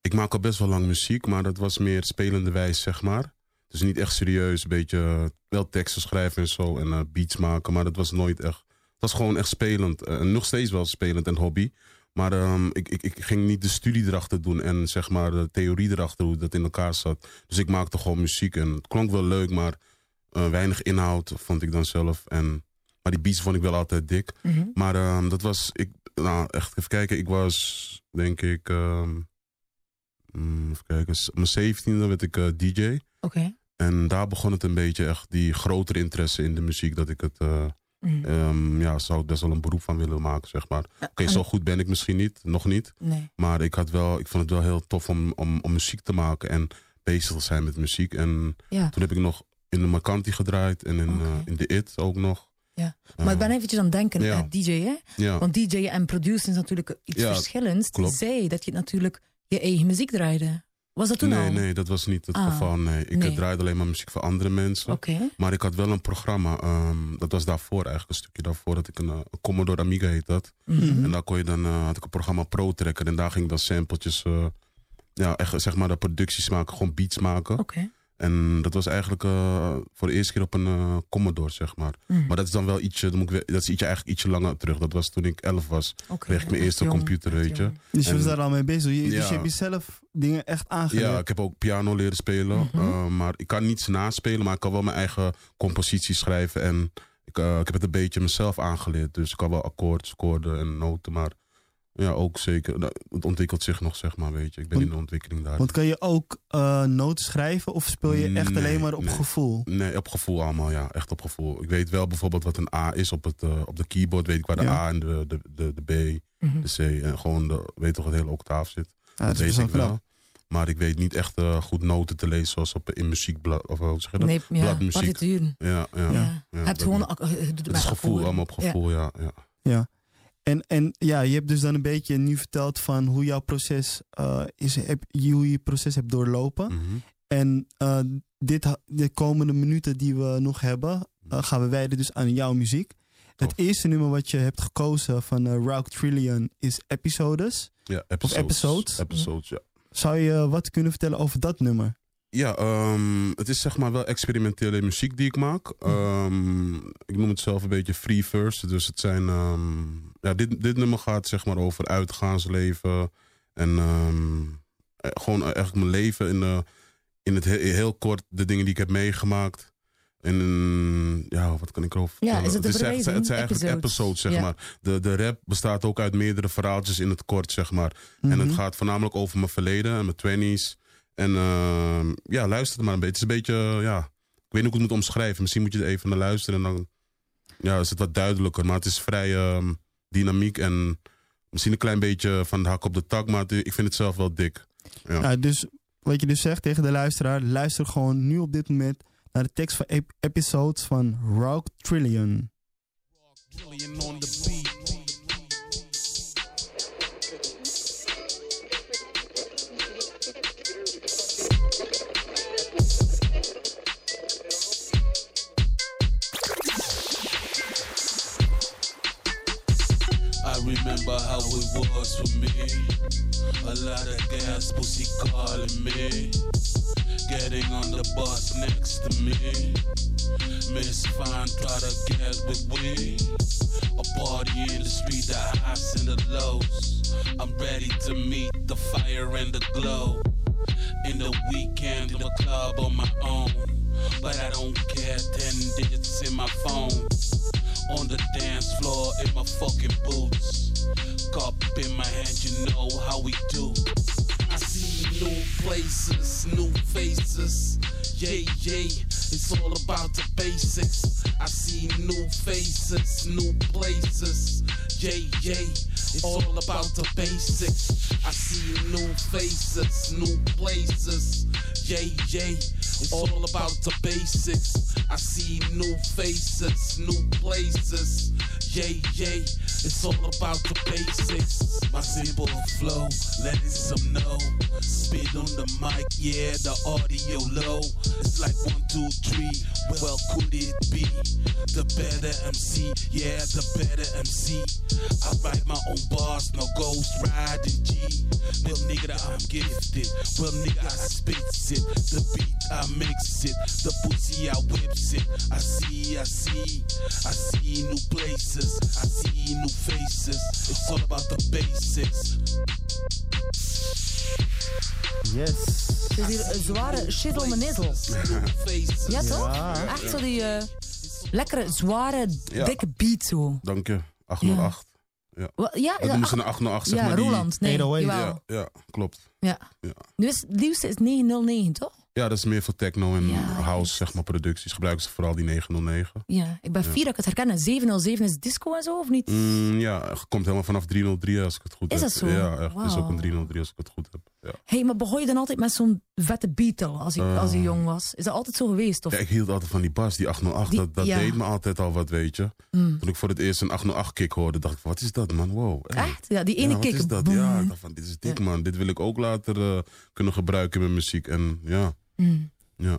ik maak al best wel lang muziek, maar dat was meer spelende wijs, zeg maar. Dus niet echt serieus, een beetje wel teksten schrijven en zo en eh, beats maken, maar dat was nooit echt. Het was gewoon echt spelend. eh, en nog steeds wel spelend en hobby. Maar ehm, ik, ik, ik ging niet de studie erachter doen en zeg maar de theorie erachter hoe dat in elkaar zat. Dus ik maakte gewoon muziek en het klonk wel leuk, maar eh, weinig inhoud vond ik dan zelf. En, maar die beats vond ik wel altijd dik. Mhm. Maar ehm, dat was, ik, nou echt even kijken, ik was denk ik, ehm, mm, even kijken, mijn zeventiende werd ik eh, DJ. Oké. En daar begon het een beetje echt die grotere interesse in de muziek. Dat ik het, eh, Mhm. ehm, ja, zou ik best wel een beroep van willen maken, zeg maar. Oké, zo goed ben ik misschien niet, nog niet. Nee. Maar ik, had wel, ik vond het wel heel tof om, om, om muziek te maken en bezig te zijn met muziek. En Ja. toen heb ik nog in de Marcanti gedraaid en in, eh, in de IT ook nog. Ja. Maar ik ben eventjes aan het denken, ja. eh, DJ, hè? Ja. Want DJ en produceren is natuurlijk iets verschillends. klopt. Zei dat je natuurlijk je eigen muziek draaide. Was dat toen nee, al? nee, dat was niet het Ah, geval. Nee. Ik nee. draaide alleen maar muziek voor andere mensen. Maar ik had wel een programma. ehm, dat was daarvoor eigenlijk, een stukje daarvoor. Dat ik een, eh, een Commodore Amiga heet dat. Mhm. En daar kon je dan, eh, had ik een programma Pro Tracker. En daar ging ik dan sampletjes, eh, ja, echt zeg maar de producties maken. Gewoon beats maken. En dat was eigenlijk eh, voor de eerste keer op een eh, Commodore, zeg maar. Mhm. Maar dat is dan wel ietsje, dan moet ik, dat is ietsje, eigenlijk ietsje langer terug. Dat was toen ik 11 was. Oké, kreeg ik mijn eerste jong, computer, weet je. Dus je was daar al mee bezig. Je, Dus je hebt jezelf dingen echt aangeleerd. Ja, ik heb ook piano leren spelen. Mhm. eh, maar ik kan niets naspelen, maar ik kan wel mijn eigen compositie schrijven. En ik, ik heb het een beetje mezelf aangeleerd. Dus ik kan wel akkoord, scoorden en noten. Maar ja, ook zeker. nou, Het ontwikkelt zich nog, zeg maar, weet je. Ik ben Want- in de ontwikkeling daar. Want kan je ook eh, noten schrijven of speel je echt Nee, alleen maar op nee. gevoel? Nee, op gevoel allemaal, ja. Echt op gevoel. Ik weet wel bijvoorbeeld wat een A is op, het, eh, op de keyboard. Weet ik waar de Ja. A en de, de, de, de B, Mhm. de C en gewoon de, weet toch het hele octaaf zit. Ja, dat weet ik wel. Maar ik weet niet echt eh, goed noten te lezen zoals op, in muziekblad. Of hoe zeg je dat? Nee, ja, Bladmuziek. partituren. Ja, ja. Ja. ja. Dat gewoon... het is gevoel, allemaal op gevoel, ja. ja. Ja. En, en ja, je hebt dus dan een beetje nu verteld van hoe jouw proces eh, is, heb, hoe je proces hebt doorlopen. Mhm. En eh, dit, de komende minuten die we nog hebben, eh, gaan we wijden dus aan jouw muziek. Het eerste nummer wat je hebt gekozen van Rock Trillion is Episodes. Ja, Of episodes. episodes. Episodes, ja. Zou je wat kunnen vertellen over dat nummer? Ja, ehm, het is zeg maar wel experimentele muziek die ik maak. Ehm, ik noem het zelf een beetje free verse. Dus het zijn. ehm, ja, dit, dit nummer gaat zeg maar over uitgaansleven. En eh, gewoon eigenlijk mijn leven in, de, in het he- heel kort. De dingen die ik heb meegemaakt. En ja, wat kan ik erover Ja, is het een het, is echt- het zijn eigenlijk episodes, zeg Ja. maar. De, de rap bestaat ook uit meerdere verhaaltjes in het kort, zeg maar. En het Mhm. gaat voornamelijk over mijn verleden en mijn twenties. En ehm, ja, luister er maar een beetje. Het is een beetje, ja, ik weet niet hoe ik het moet omschrijven. Misschien moet je er even naar luisteren en dan ja, is het wat duidelijker. Maar het is vrij ehm, dynamiek en misschien een klein beetje van de hak op de tak. Maar het- ik vind het zelf wel dik. Ja. Ja, dus wat je dus zegt tegen de luisteraar, luister gewoon nu op dit moment naar de tekst van ep- episodes van Rock Trillion. Trillion on the beat. Remember how it was for me. A lot of gas pussy calling me. Getting on the bus next to me. Miss Fine try to get with we. A party in the street, the highs and the lows. I'm ready to meet the fire and the glow. In the weekend, in the club on my own. But I don't care, 10 digits in my phone. On the dance floor in my fucking boots. Cup in my hand, you know how we do. I see new places, new faces. Yeah, yeah, it's all about the basics. I see new faces, new places. Yeah, yeah, it's all about the basics. I see new faces, new places. Yeah, yeah, it's all about the basics. I see new faces, new places. Yeah, yeah, it's all about the basics. My simple flow, letting some know. Spit on the mic, yeah, the audio low. It's like one, two, three. Well, could it be the better MC? Yeah, the better MC. I write my own bars, no ghost riding G. Little nigga, I'm gifted. Well, nigga, I spits it. The beat, I mix it. The pussy, I whips it. I see, I see. I see new places. I see new faces. It's all about the basics. Yes. Het is hier een zware shizzle menizzel. Ja, toch? Ja. Echt zo die eh, lekkere, zware, Ja. dikke beat zo. Dank je. 808. Ja. Ja, Dat ja, noemen ze een 808, zeg ja, maar. die- Roland, nee, jawel. Ja, ja, klopt. Ja. Nu is het liefste is 909, toch? Ja, dat is meer voor techno en house, zeg maar, producties. Gebruiken ze vooral die 909. Ja, ik ben Ja. fier dat ik het herken. En 707 is disco en zo, of niet? Mm, ja, het komt helemaal vanaf 303 als ik het goed Is heb. dat zo? Ja, echt. Het is ook een 303 als ik het goed heb. Ja. hey, maar begon je dan altijd met zo'n vette Beatle als je, Eh. als je jong was? Is dat altijd zo geweest? Of? Ja, ik hield altijd van die bas, die 808. Die- dat dat deed me altijd al wat, weet je. Mm. Toen ik voor het eerst een 808-kick hoorde, dacht ik, wat is dat, man? Wow. hey. Echt? Ja, die ene wat kick. is dat? boom. Ja, ik dacht van, dit is dik, man. Dit wil ik ook later eh, kunnen gebruiken in mijn muziek. En ja, Mm. ja.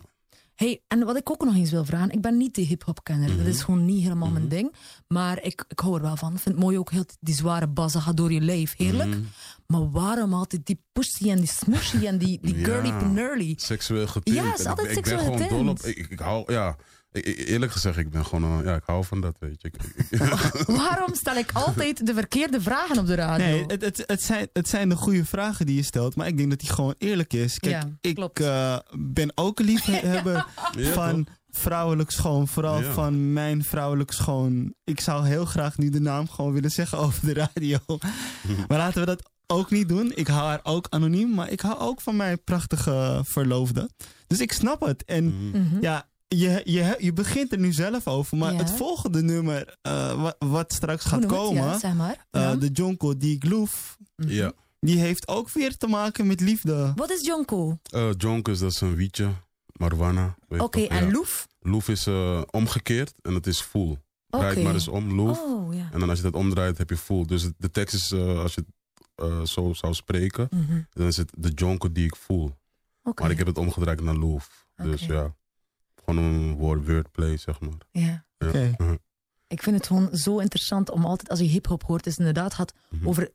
Hey, en wat ik ook nog eens wil vragen, ik ben niet de hip-hop-kenner. Mhm. Dat is gewoon niet helemaal mijn ding. Maar ik, ik hou er wel van. Ik vind het mooi ook heel die zware bas, gaat door je lijf. Heerlijk. Mhm. Maar waarom altijd die pussy en die smushy en die, die girly Ja, penurly? Seksueel getint. Ja, is altijd ik, ik ben seksueel gewoon dol op... Ik, ik hou, ja... Ik, ik- eerlijk gezegd, ik ben gewoon... eh, ja, ik hou van dat, weet je. Waarom stel ik altijd de verkeerde vragen op de radio? Nee, het, het, het, zijn, het zijn de goede vragen die je stelt, maar ik denk dat die gewoon eerlijk is. Kijk, Ja, ik eh, ben ook een liefhebber Ja, van toch? vrouwelijk schoon, vooral Ja. van mijn vrouwelijk schoon. Ik zou heel graag nu de naam gewoon willen zeggen over de radio. maar laten we dat ook niet doen. Ik hou haar ook anoniem, maar ik hou ook van mijn prachtige verloofde. Dus ik snap het. En Mhm. ja, je, je, je begint er nu zelf over, maar Ja. het volgende nummer eh, wat, wat straks gaat komen, Ja, zeg maar. eh, Ja. de Jonko die Gloof, ja. die heeft ook weer te maken met liefde. Wat is Jonko? Eh Jonkers, dat is een wietje. Marijuana. weet Oké, en Ja. Loef? Loef is eh, omgekeerd en het is het Oké. maar eens om, loef. Oh, ja. En dan als je dat omdraait, heb je full. Dus de tekst is, eh, als je het eh, zo zou spreken, Mhm. dan is het de jonker die ik voel. Oké. Maar ik heb het omgedraaid naar loof. Dus ja, gewoon een woord, wordplay, zeg maar. Ja. Ja. Oké. Mhm. Ik vind het gewoon zo interessant om altijd, als je hip-hop hoort, is het inderdaad gaat over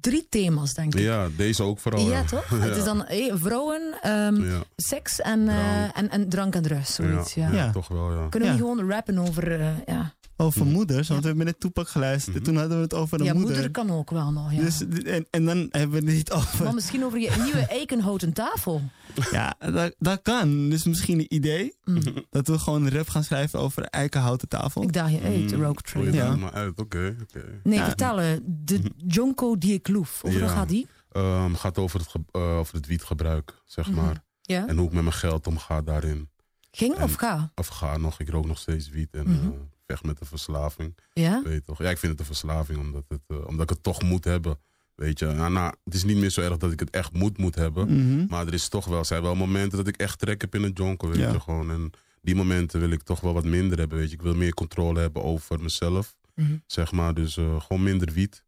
drie thema's, denk ik. Mhm. Ja, deze ook vooral. Ja, toch? Het is dan eh, vrouwen, ehm, Ja. seks en, eh, en, en drank en drugs, zoiets. Ja, Ja, Ja. toch wel, ja. Kunnen we gewoon rappen over... eh, ja. Over moeders, want we hebben net Toepak geluisterd. En toen hadden we het over een ja, moeder. moeder kan ook wel nog, ja. Dus, en, en dan hebben we het niet over. Maar misschien over je nieuwe eikenhouten tafel. Ja, dat, dat kan. Dus misschien een idee. Mm. Dat we gewoon een rap gaan schrijven over eikenhouten tafel. Ik daag je uit, Mm, Rogue Ja. maar uit, oké. Nee, Ja. vertel, eh, de Jonko die ik loef. Over wat Ja. gaat die? Ehm, gaat over het, eh, over het wietgebruik, zeg Mhm. maar. Ja. En hoe ik met mijn geld omga daarin. Ging En- of ga? Of ga nog, ik rook nog steeds wiet en Mhm. eh, vecht met de verslaving. Ja? Weet je toch? Ja, ik vind het een verslaving omdat, het, eh, omdat ik het toch moet hebben. Weet je, nou, nou, het is niet meer zo erg dat ik het echt moet, moet hebben. Mhm. Maar er is toch wel, er zijn wel momenten dat ik echt trek heb in een jonker, weet Ja. je gewoon. En die momenten wil ik toch wel wat minder hebben, weet je. Ik wil meer controle hebben over mezelf, Mhm. zeg maar. Dus eh, gewoon minder wiet.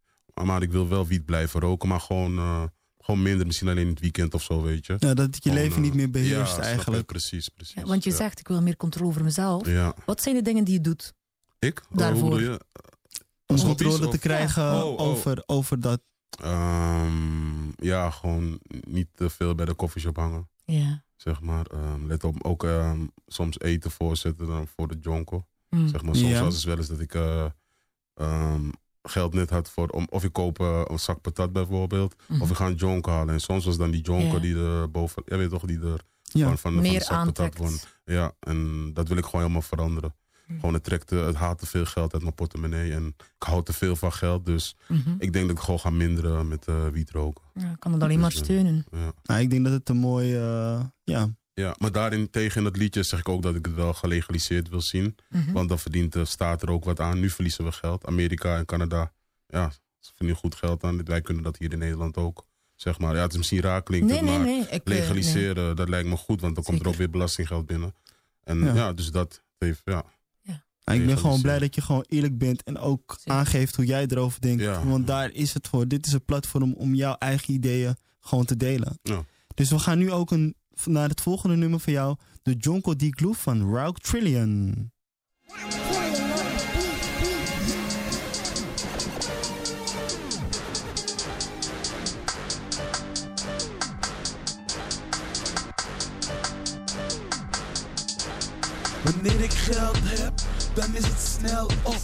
Maar ik wil wel wiet blijven roken, maar gewoon, eh, gewoon minder. Misschien alleen in het weekend of zo, weet je. Ja, dat je Gewoon, leven niet meer beheerst ja, je? eigenlijk. Precies, precies. Ja, want je Ja. zegt, ik wil meer controle over mezelf. Ja. Wat zijn de dingen die je doet? Ik? Oh, Daarvoor. hoe bedoel je? Om controle te krijgen Oh, oh. Over, over dat. Ehm, ja, gewoon niet te veel bij de koffieshop hangen. Ja. Zeg maar. Ehm, let op, ook ehm, soms eten voorzetten dan voor de jonko. Mm. Zeg maar, soms Ja. was het wel eens dat ik eh, ehm, geld net had voor... Om, of ik koop eh, een zak patat bijvoorbeeld. Mhm. Of ik ga een jonko halen. En soms was dan die jonko Ja. die er boven... Ja, weet je toch, die er Ja. van, van, de zak patat won. Ja, en dat wil ik gewoon helemaal veranderen. Gewoon, het, trekt, eh, het haalt te veel geld uit mijn portemonnee. En ik hou te veel van geld. Dus Mhm. ik denk dat ik gewoon ga minderen met eh wiet roken. Ja, ik kan het alleen maar Dus, eh, steunen. Ja. Nou, ik denk dat het een mooi. eh, ja. Ja, maar daarin tegen in dat liedje zeg ik ook dat ik het wel gelegaliseerd wil zien. Mhm. Want dan verdient de staat er ook wat aan. Nu verliezen we geld. Amerika en Canada, ja, ze verdienen goed geld aan. Wij kunnen dat hier in Nederland ook. Zeg maar, ja, het is misschien raar klinkt Nee, het, nee, maar nee. Ik, eh, legaliseren, dat lijkt me goed. Want dan komt er ook weer belastinggeld binnen. En Ja. ja, dus dat heeft, ja. Ik ben gewoon blij dat je gewoon eerlijk bent en ook aangeeft hoe jij erover denkt. Want daar is het voor. Dit is een platform om jouw eigen ideeën gewoon te delen. Dus we gaan nu ook een, naar het volgende nummer van jou. De Jonko D. Gloof van Rauk Trillion. Wanneer ik geld heb dan is het snel op.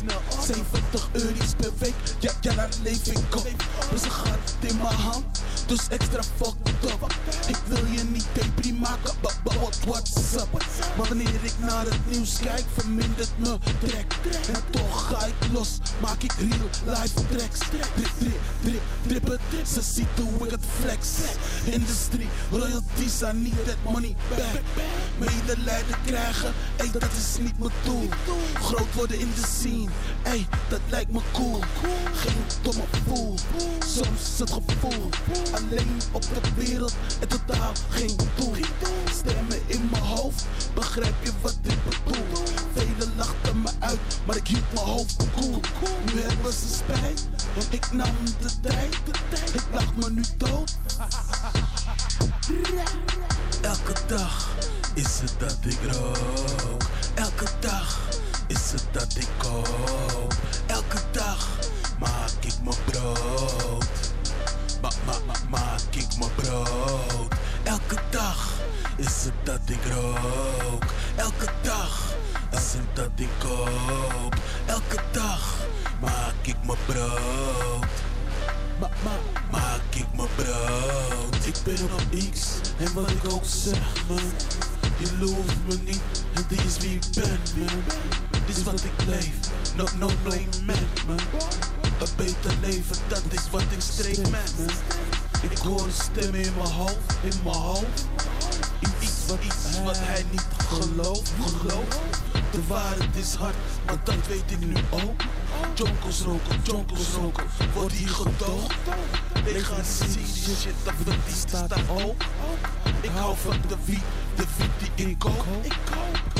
70 euro's per week, ja, ja, daar leef ik op. Dus gat in mijn hand, dus extra fucked up. Ik wil je niet depri maken, but, but what, what's up? Maar wanneer ik naar het nieuws kijk, vermindert me trek. En toch ga ik los, maak ik real life tracks. Drip, drip, drip, drip het, ze ziet hoe ik het flex. Industrie, royalties, I need that money back. Medelijden krijgen, ey, dat is niet mijn doel. Groot worden in de scene, ey, dat lijkt me cool. Geen domme fool, soms het gevoel. Alleen op de wereld en totaal geen doel. Stemmen in mijn hoofd, begrijp je wat ik bedoel? Velen lachten me uit, maar ik hield mijn hoofd cool. Nu hebben ze spijt, want ik nam de tijd. Ik lach me nu dood. Elke dag is het dat ik rook. Elke dag is dat ik. Elke dag maak ik mijn brood. Ma ma ma maak ik mijn brood. Elke dag is het dat ik rook. Elke dag is het dat ik koop. Elke dag maak ik mijn brood. Ma ma maak ik mijn brood. Ik ben op X en wat ik ook zeg man. Je gelooft me niet en is wie ik ben man. Dit is wat ik leef, no no blame man. Een beter leven, dat is wat ik streef man. Ik hoor een stem in mijn hoofd, in mijn hoofd. In iets iets wat hij niet gelooft, gelooft. De waarheid is hard, maar dat weet ik nu ook. Jonkels roken, jonkels roken, wordt hier gedoogd. Legaliseer die shit, dat we die staat ook. Ik hou van de wiet, de wiet die ik koop.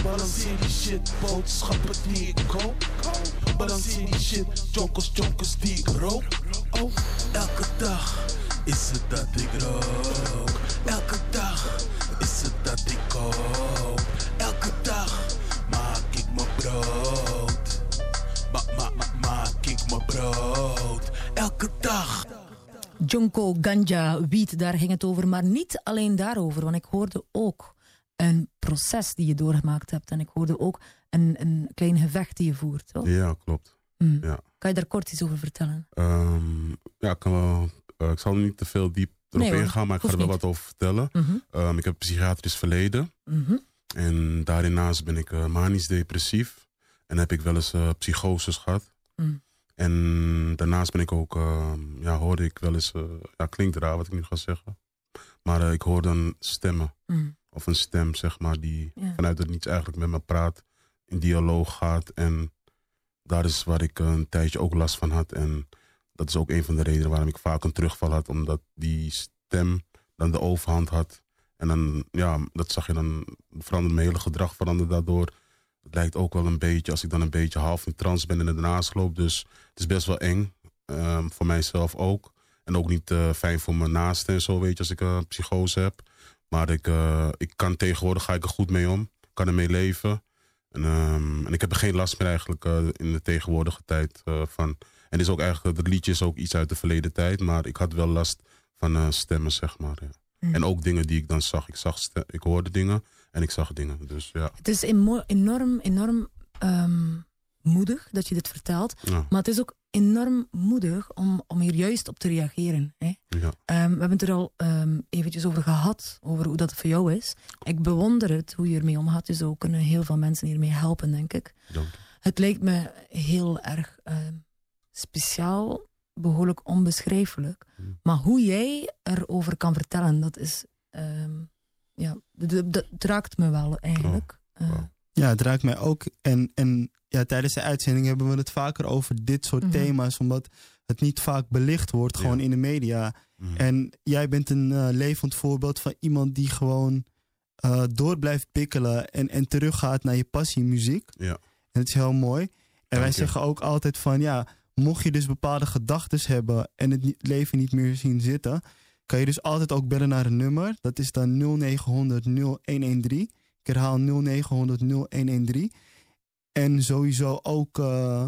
Balanceer die shit, boodschappen die ik koop. Balanceer die shit, jonkels, jonkels die ik rook. Oh, elke dag is het dat ik rook. Elke dag is het dat ik koop. Elke dag maak ik mijn brood. Ma ma ma maak ik mijn brood. Elke dag. Jonko, ganja, wiet, daar ging het over. Maar niet alleen daarover, want ik hoorde ook een proces die je doorgemaakt hebt. En ik hoorde ook een, een klein gevecht die je voert. Toch? Ja, klopt. Mm. Ja. Kan je daar kort iets over vertellen? Ehm, ja, ik kan wel. eh, ik zal niet te veel diep erop Nee ingaan, maar ik ga er wel wat over vertellen. Mhm. Ehm, ik heb een psychiatrisch verleden. Mhm. En daarnaast ben ik eh, manisch depressief. En heb ik wel eens eh, psychoses gehad. Mm. En daarnaast ben ik ook, ehm, ja, hoorde ik wel eens, ja, klinkt raar wat ik nu ga zeggen. Maar ik hoor dan stemmen. Of een stem, zeg maar, die Ja. vanuit het niets eigenlijk met me praat. In dialoog gaat. En daar is waar ik eh, een tijdje ook last van had. En dat is ook een van de redenen waarom ik vaak een terugval had. Omdat die stem dan de overhand had. En dan, ja, dat zag je dan, veranderde mijn hele gedrag veranderde daardoor. Het lijkt ook wel een beetje, als ik dan een beetje half in trance ben en ernaast loop. Dus het is best wel eng, ehm, voor mijzelf ook. En ook niet eh, fijn voor mijn naasten en zo, weet je, als ik een psychose heb. Maar ik, eh, ik kan tegenwoordig, ga ik er goed mee om. Kan ermee leven. En, ehm, en ik heb er geen last meer eigenlijk eh, in de tegenwoordige tijd eh, van. En is ook eigenlijk, dat liedje is ook iets uit de verleden tijd. Maar ik had wel last van stemmen, zeg maar. Ja. Mm. En ook dingen die ik dan zag. Ik, zag ik hoorde dingen en ik zag dingen. Dus ja. Het is enorm, enorm ehm, moedig dat je dit vertelt. Ja. Maar het is ook enorm moedig om, om hier juist op te reageren. Hè? Ja. Ehm, we hebben het er al um, eventjes over gehad, over hoe dat voor jou is. Ik bewonder het, hoe je ermee omgaat. Dus ook kunnen heel veel mensen hiermee helpen, denk ik. Dank. Het lijkt me heel erg ehm, speciaal, behoorlijk onbeschrijfelijk. Maar hoe jij erover kan vertellen, dat is... ja, dat, dat- raakt me wel eigenlijk. Eh, Ja, het raakt mij ook. En, en ja, tijdens de uitzending hebben we het vaker over dit soort Mhm. thema's, omdat het niet vaak belicht wordt, gewoon in de media. En jij bent een eh, levend voorbeeld van iemand die gewoon eh, door blijft pikkelen en, en teruggaat naar je passie muziek. Ja. En het is heel mooi. En wij je. zeggen ook altijd van ja, mocht je dus bepaalde gedachten hebben en het leven niet meer zien zitten, kan je dus altijd ook bellen naar een nummer. Dat is dan 0900 0113. Ik herhaal 0900 0113. En sowieso ook eh,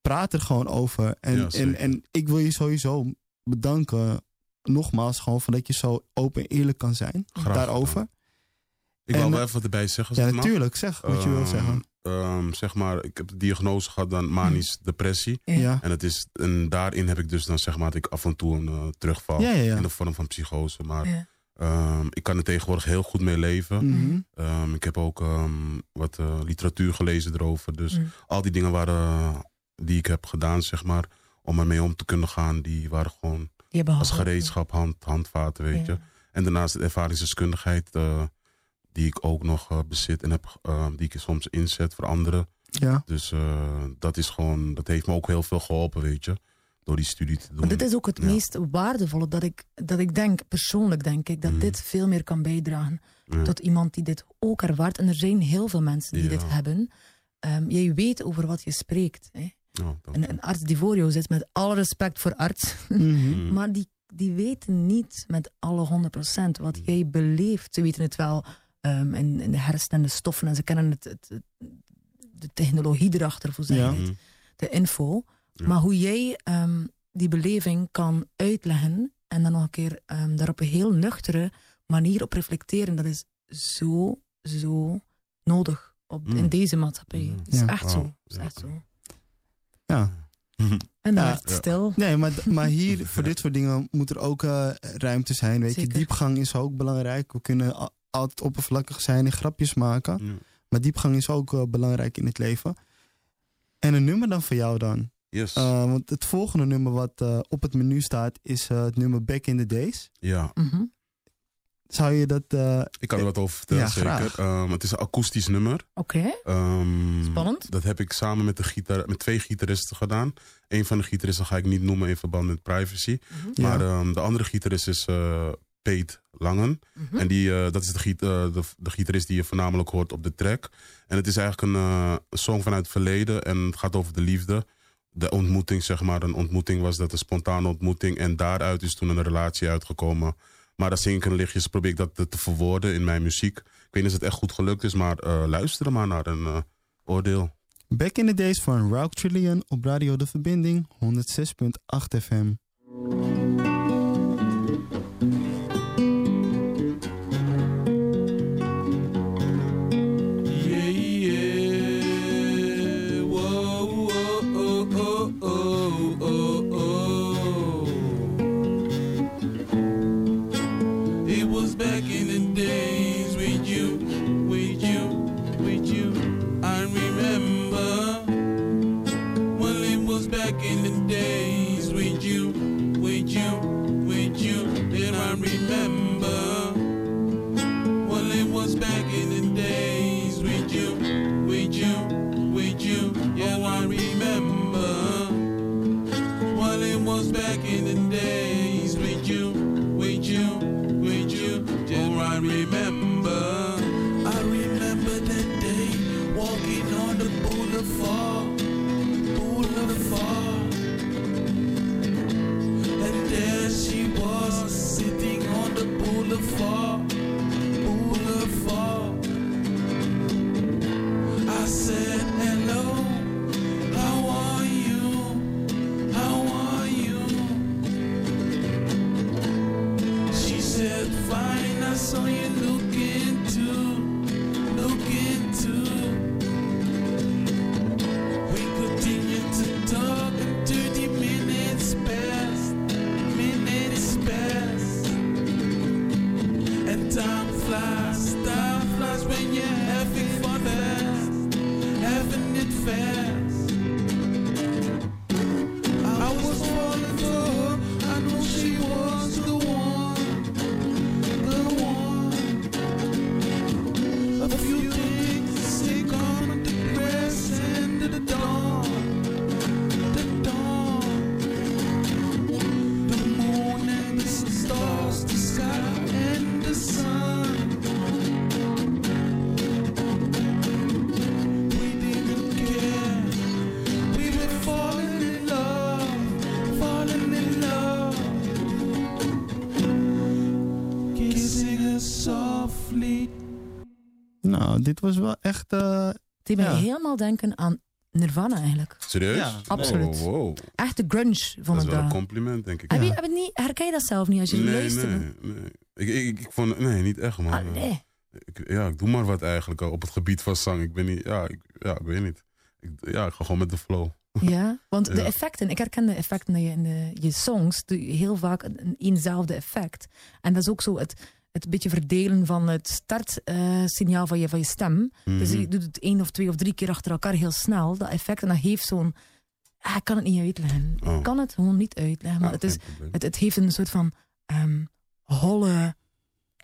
praat er gewoon over. En, Ja, en, en ik wil je sowieso bedanken, nogmaals, gewoon van dat je zo open en eerlijk kan zijn Graag daarover. Ik wil wel even erbij zeggen. Als ja, het mag. natuurlijk. Zeg wat je wilt Ehm, zeggen. ehm, zeg maar, ik heb de diagnose gehad dan manisch depressie. Ja. En, het is, en daarin heb ik dus dan zeg maar dat ik af en toe een eh, terugval Ja, ja, ja. in de vorm van psychose. Maar Ehm, ik kan er tegenwoordig heel goed mee leven. Mhm. Ehm, ik heb ook ehm, wat eh, literatuur gelezen erover. Dus Mhm. al die dingen waren, die ik heb gedaan, zeg maar, om ermee om te kunnen gaan, die waren gewoon Die als gereedschap, hand, handvaten, weet Ja. je. En daarnaast de ervaringsdeskundigheid eh, die ik ook nog eh, bezit en heb, die ik soms inzet voor anderen. Ja. Dus dat is gewoon, dat heeft me ook heel veel geholpen, weet je. Door die studie te doen. Dit is ook het Ja. meest waardevolle dat ik, dat ik denk, persoonlijk denk ik, dat dit veel meer kan bijdragen Mhm. Ja. tot iemand die dit ook ervaart. En er zijn heel veel mensen die Ja. dit hebben. Ehm, jij weet over wat je spreekt. Hè? Ja, dank Een, arts die voor jou zit, met alle respect voor arts, Mhm. maar die, die weten niet met alle 100% wat jij beleeft. Ze weten het wel ehm, in, in de hersenen en de stoffen en ze kennen het, het, het- de technologie erachter, voor het, de info. Maar hoe jij ehm, die beleving kan uitleggen en dan nog een keer ehm, daar op een heel nuchtere manier op reflecteren, dat is zo, zo nodig op, in Mm. deze maatschappij. Het is Ja. echt zo. Is echt zo. Ja. En dan Ja. werd het stil. Nee, maar, maar hier, voor dit soort dingen, moet er ook eh, ruimte zijn. Weet je, diepgang is ook belangrijk. We kunnen altijd oppervlakkig zijn en grapjes maken. Ja. Maar diepgang is ook eh, belangrijk in het leven. En een nummer dan voor jou dan? Yes. Eh, want het volgende nummer wat eh, op het menu staat is eh, het nummer Back in the Days. Ja. Mhm. Zou je dat... eh, Ik kan er wat over vertellen, Ja, zeker. graag. Ehm, het is een akoestisch nummer. Oké. Ehm, Spannend. Dat heb ik samen met, de gitaar, met twee gitaristen gedaan. Een van de gitaristen ga ik niet noemen in verband met privacy. Mhm. Maar Ja. ehm, de andere gitarist is eh Peet Langen. Mhm. En die, eh, dat is de, giet, eh, de, de gitarist die je voornamelijk hoort op de track. En het is eigenlijk een eh, een song vanuit het verleden. En het gaat over de liefde. De ontmoeting, zeg maar. Een ontmoeting was dat een spontane ontmoeting. En daaruit is toen een relatie uitgekomen. Maar dat een lichtjes, probeer ik dat te, verwoorden in mijn muziek. Ik weet niet of het echt goed gelukt is, maar eh luister er maar naar een eh, oordeel. Back in the Days van Rock Trillion op Radio De Verbinding 106.8 FM. Nou, dit was wel echt... eh, Die mij ja. helemaal denken aan Nirvana eigenlijk. Serieus? Ja, absoluut. Oh, wow. Echt de grunge Dat van is het wel een compliment, denk ik. Heb, je, heb het niet, herken je dat zelf niet als je nee, luistert? nee, nee. Ik, ik, ik vond, nee, niet echt, man. Ah, nee. Ik, ja, ik doe maar wat eigenlijk eh, op het gebied van zang. Ik ben niet, ja, ik, ja, ik weet niet. Ik, ja, ik ga gewoon met de flow. Ja, want de effecten, ik herken de effecten dat je in de, je songs, doe je heel vaak een eenzelfde effect. En dat is ook zo het, het beetje verdelen van het startsignaal van, je, van je stem. Dus Mhm. je doet het één of twee of drie keer achter elkaar heel snel, dat effect. En dat heeft zo'n, ah, ik kan het niet uitleggen. Oh. Ik kan het gewoon niet uitleggen. Maar Ah, het, is, het, het heeft een soort van ehm, holle,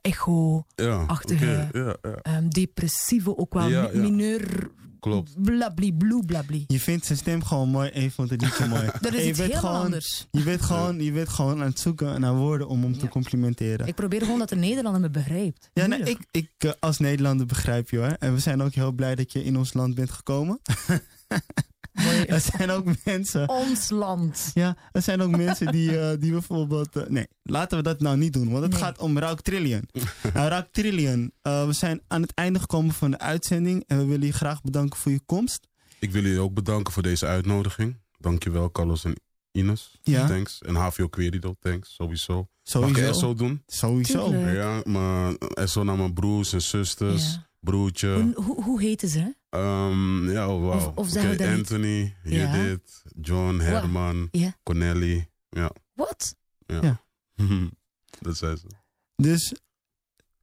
echo-achtige, Ja, ja, ja. ehm, depressieve, ook wel mineur, Klopt. blabli, bloe, blabli. Je vindt zijn stem gewoon mooi en je vond het liedje mooi. Dat is je iets bent helemaal gewoon, anders. Je bent, gewoon, je bent gewoon aan het zoeken naar woorden om hem te complimenteren. Ik probeer gewoon dat de Nederlander me begrijpt. Ja, nee, ik, ik eh, als Nederlander begrijp je hoor. En we zijn ook heel blij dat je in ons land bent gekomen. er zijn ook mensen. Ons land. Ja, er zijn ook mensen die, eh, die bijvoorbeeld. eh, nee, laten we dat nou niet doen, want het Nee. gaat om Rauk Trillion. nou, Rauk Trillion, eh, we zijn aan het einde gekomen van de uitzending en we willen je graag bedanken voor je komst. Ik wil jullie ook bedanken voor deze uitnodiging. Dankjewel, Carlos en Ines. Ja. Thanks. En HVO Querido, thanks. Sowieso. Sowieso. Mag ik SO doen? Sowieso. Ja, maar SO naar mijn broers en zusters. Ja. Broertje. Hoe, hoe, hoe heten ze? Ehm, ja, oh, Of- wauw. of niet? Anthony, Ja. Judith, John, Herman, Ja. Corneli. Ja. Wat? Ja. Ja. dat zijn ze. Dus,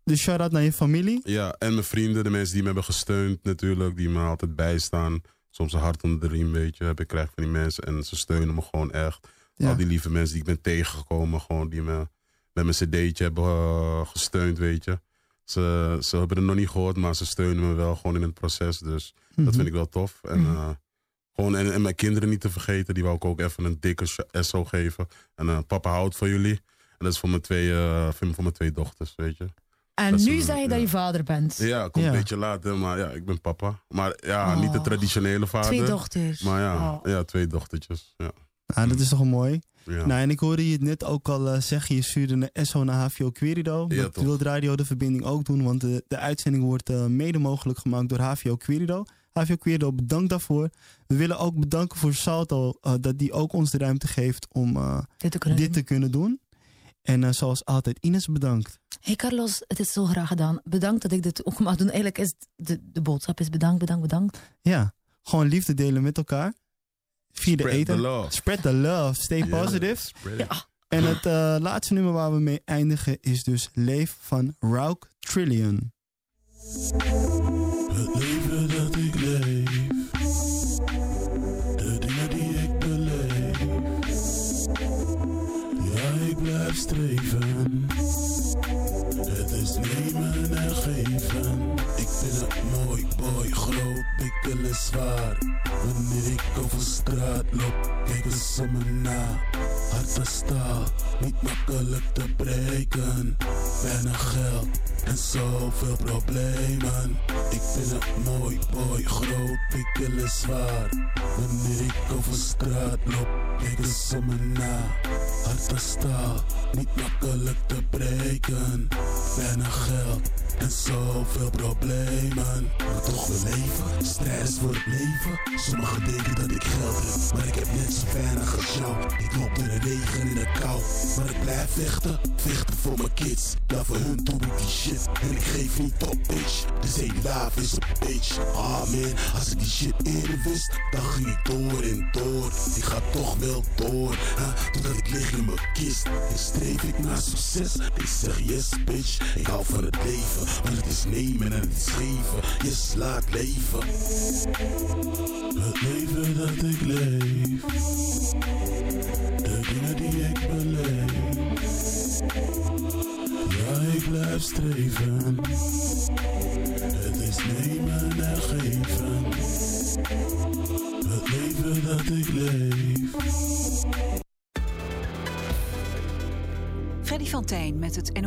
dus shout-out naar je familie. Ja, en mijn vrienden, de mensen die me hebben gesteund natuurlijk, die me altijd bijstaan. Soms een hart onder de riem, weet je, heb ik krijg van die mensen. En ze steunen me gewoon echt. Ja. Al die lieve mensen die ik ben tegengekomen, gewoon die me met mijn cd'tje hebben eh, gesteund, weet je. Ze, ze hebben het nog niet gehoord, maar ze steunen me wel gewoon in het proces. Dus Mhm. dat vind ik wel tof. En, Mhm. eh, gewoon, en, en mijn kinderen niet te vergeten, die wou ik ook even een dikke SO geven. En eh, papa houdt van jullie. En dat is voor mijn twee, eh, voor mijn- voor mijn twee dochters, weet je. En Dat nu zeg je dat je vader bent. Ja, komt Ja. een beetje later, maar ja, ik ben papa. Maar ja, Oh. niet de traditionele vader. Twee dochters. Maar ja, Oh. ja twee dochtertjes. Ja. Nou, dat is toch mooi. Ja. Nou, en ik hoorde je het net ook al eh, zeggen. Je stuurde een SO naar HVO Querido. Ja, dat toch. wil Radio de verbinding ook doen. Want de, de uitzending wordt eh, mede mogelijk gemaakt door HVO Querido. HVO Querido, bedankt daarvoor. We willen ook bedanken voor Salto. eh, dat die ook ons de ruimte geeft om eh, Dit te kunnen dit doen. te kunnen doen. En eh, zoals altijd, Ines bedankt. Hey Carlos, het is zo graag gedaan. Bedankt dat ik dit ook mag doen. Eigenlijk is de, de boodschap is bedankt, bedankt, bedankt. Ja, gewoon liefde delen met elkaar. Via de eten. the love. Spread the love. Stay Yeah, positive. spread it. Ja. En het eh, laatste nummer waar we mee eindigen is dus Leef van Rauk Trillion. Groot, dikkel en zwaar. Wanneer ik over straat loop, kijken ze me na. Hart staal, niet makkelijk te breken. Weinig geld en zoveel problemen. Ik vind het mooi, mooi, groot, dikkel en zwaar. Wanneer ik over straat loop, kijken ze me na. Hart staal, niet makkelijk te breken. Weinig geld en zoveel problemen. Maar toch wil leven, strijd is voor het leven. Sommigen denken dat ik geld heb, maar ik heb net zo weinig als. Ik loop in de regen en in de kou, maar ik blijf vechten. Vechten voor mijn kids, ja voor hun doe ik die shit. En ik geef niet op, bitch. Dus hey, life is a bitch. Ah man, als ik die shit eerder wist, dan ging ik door en door. Ik ga toch wel door, hè, totdat ik lig in mijn kist. En streef ik naar succes, ik zeg yes bitch. Ik hou van het leven, het is nemen en het is geven. Yes, laat leven. Het leven dat ik leef, de dingen die ik beleef. Ja, ik blijf streven. Het is nemen en geven. Het leven dat ik leef. Freddy van met het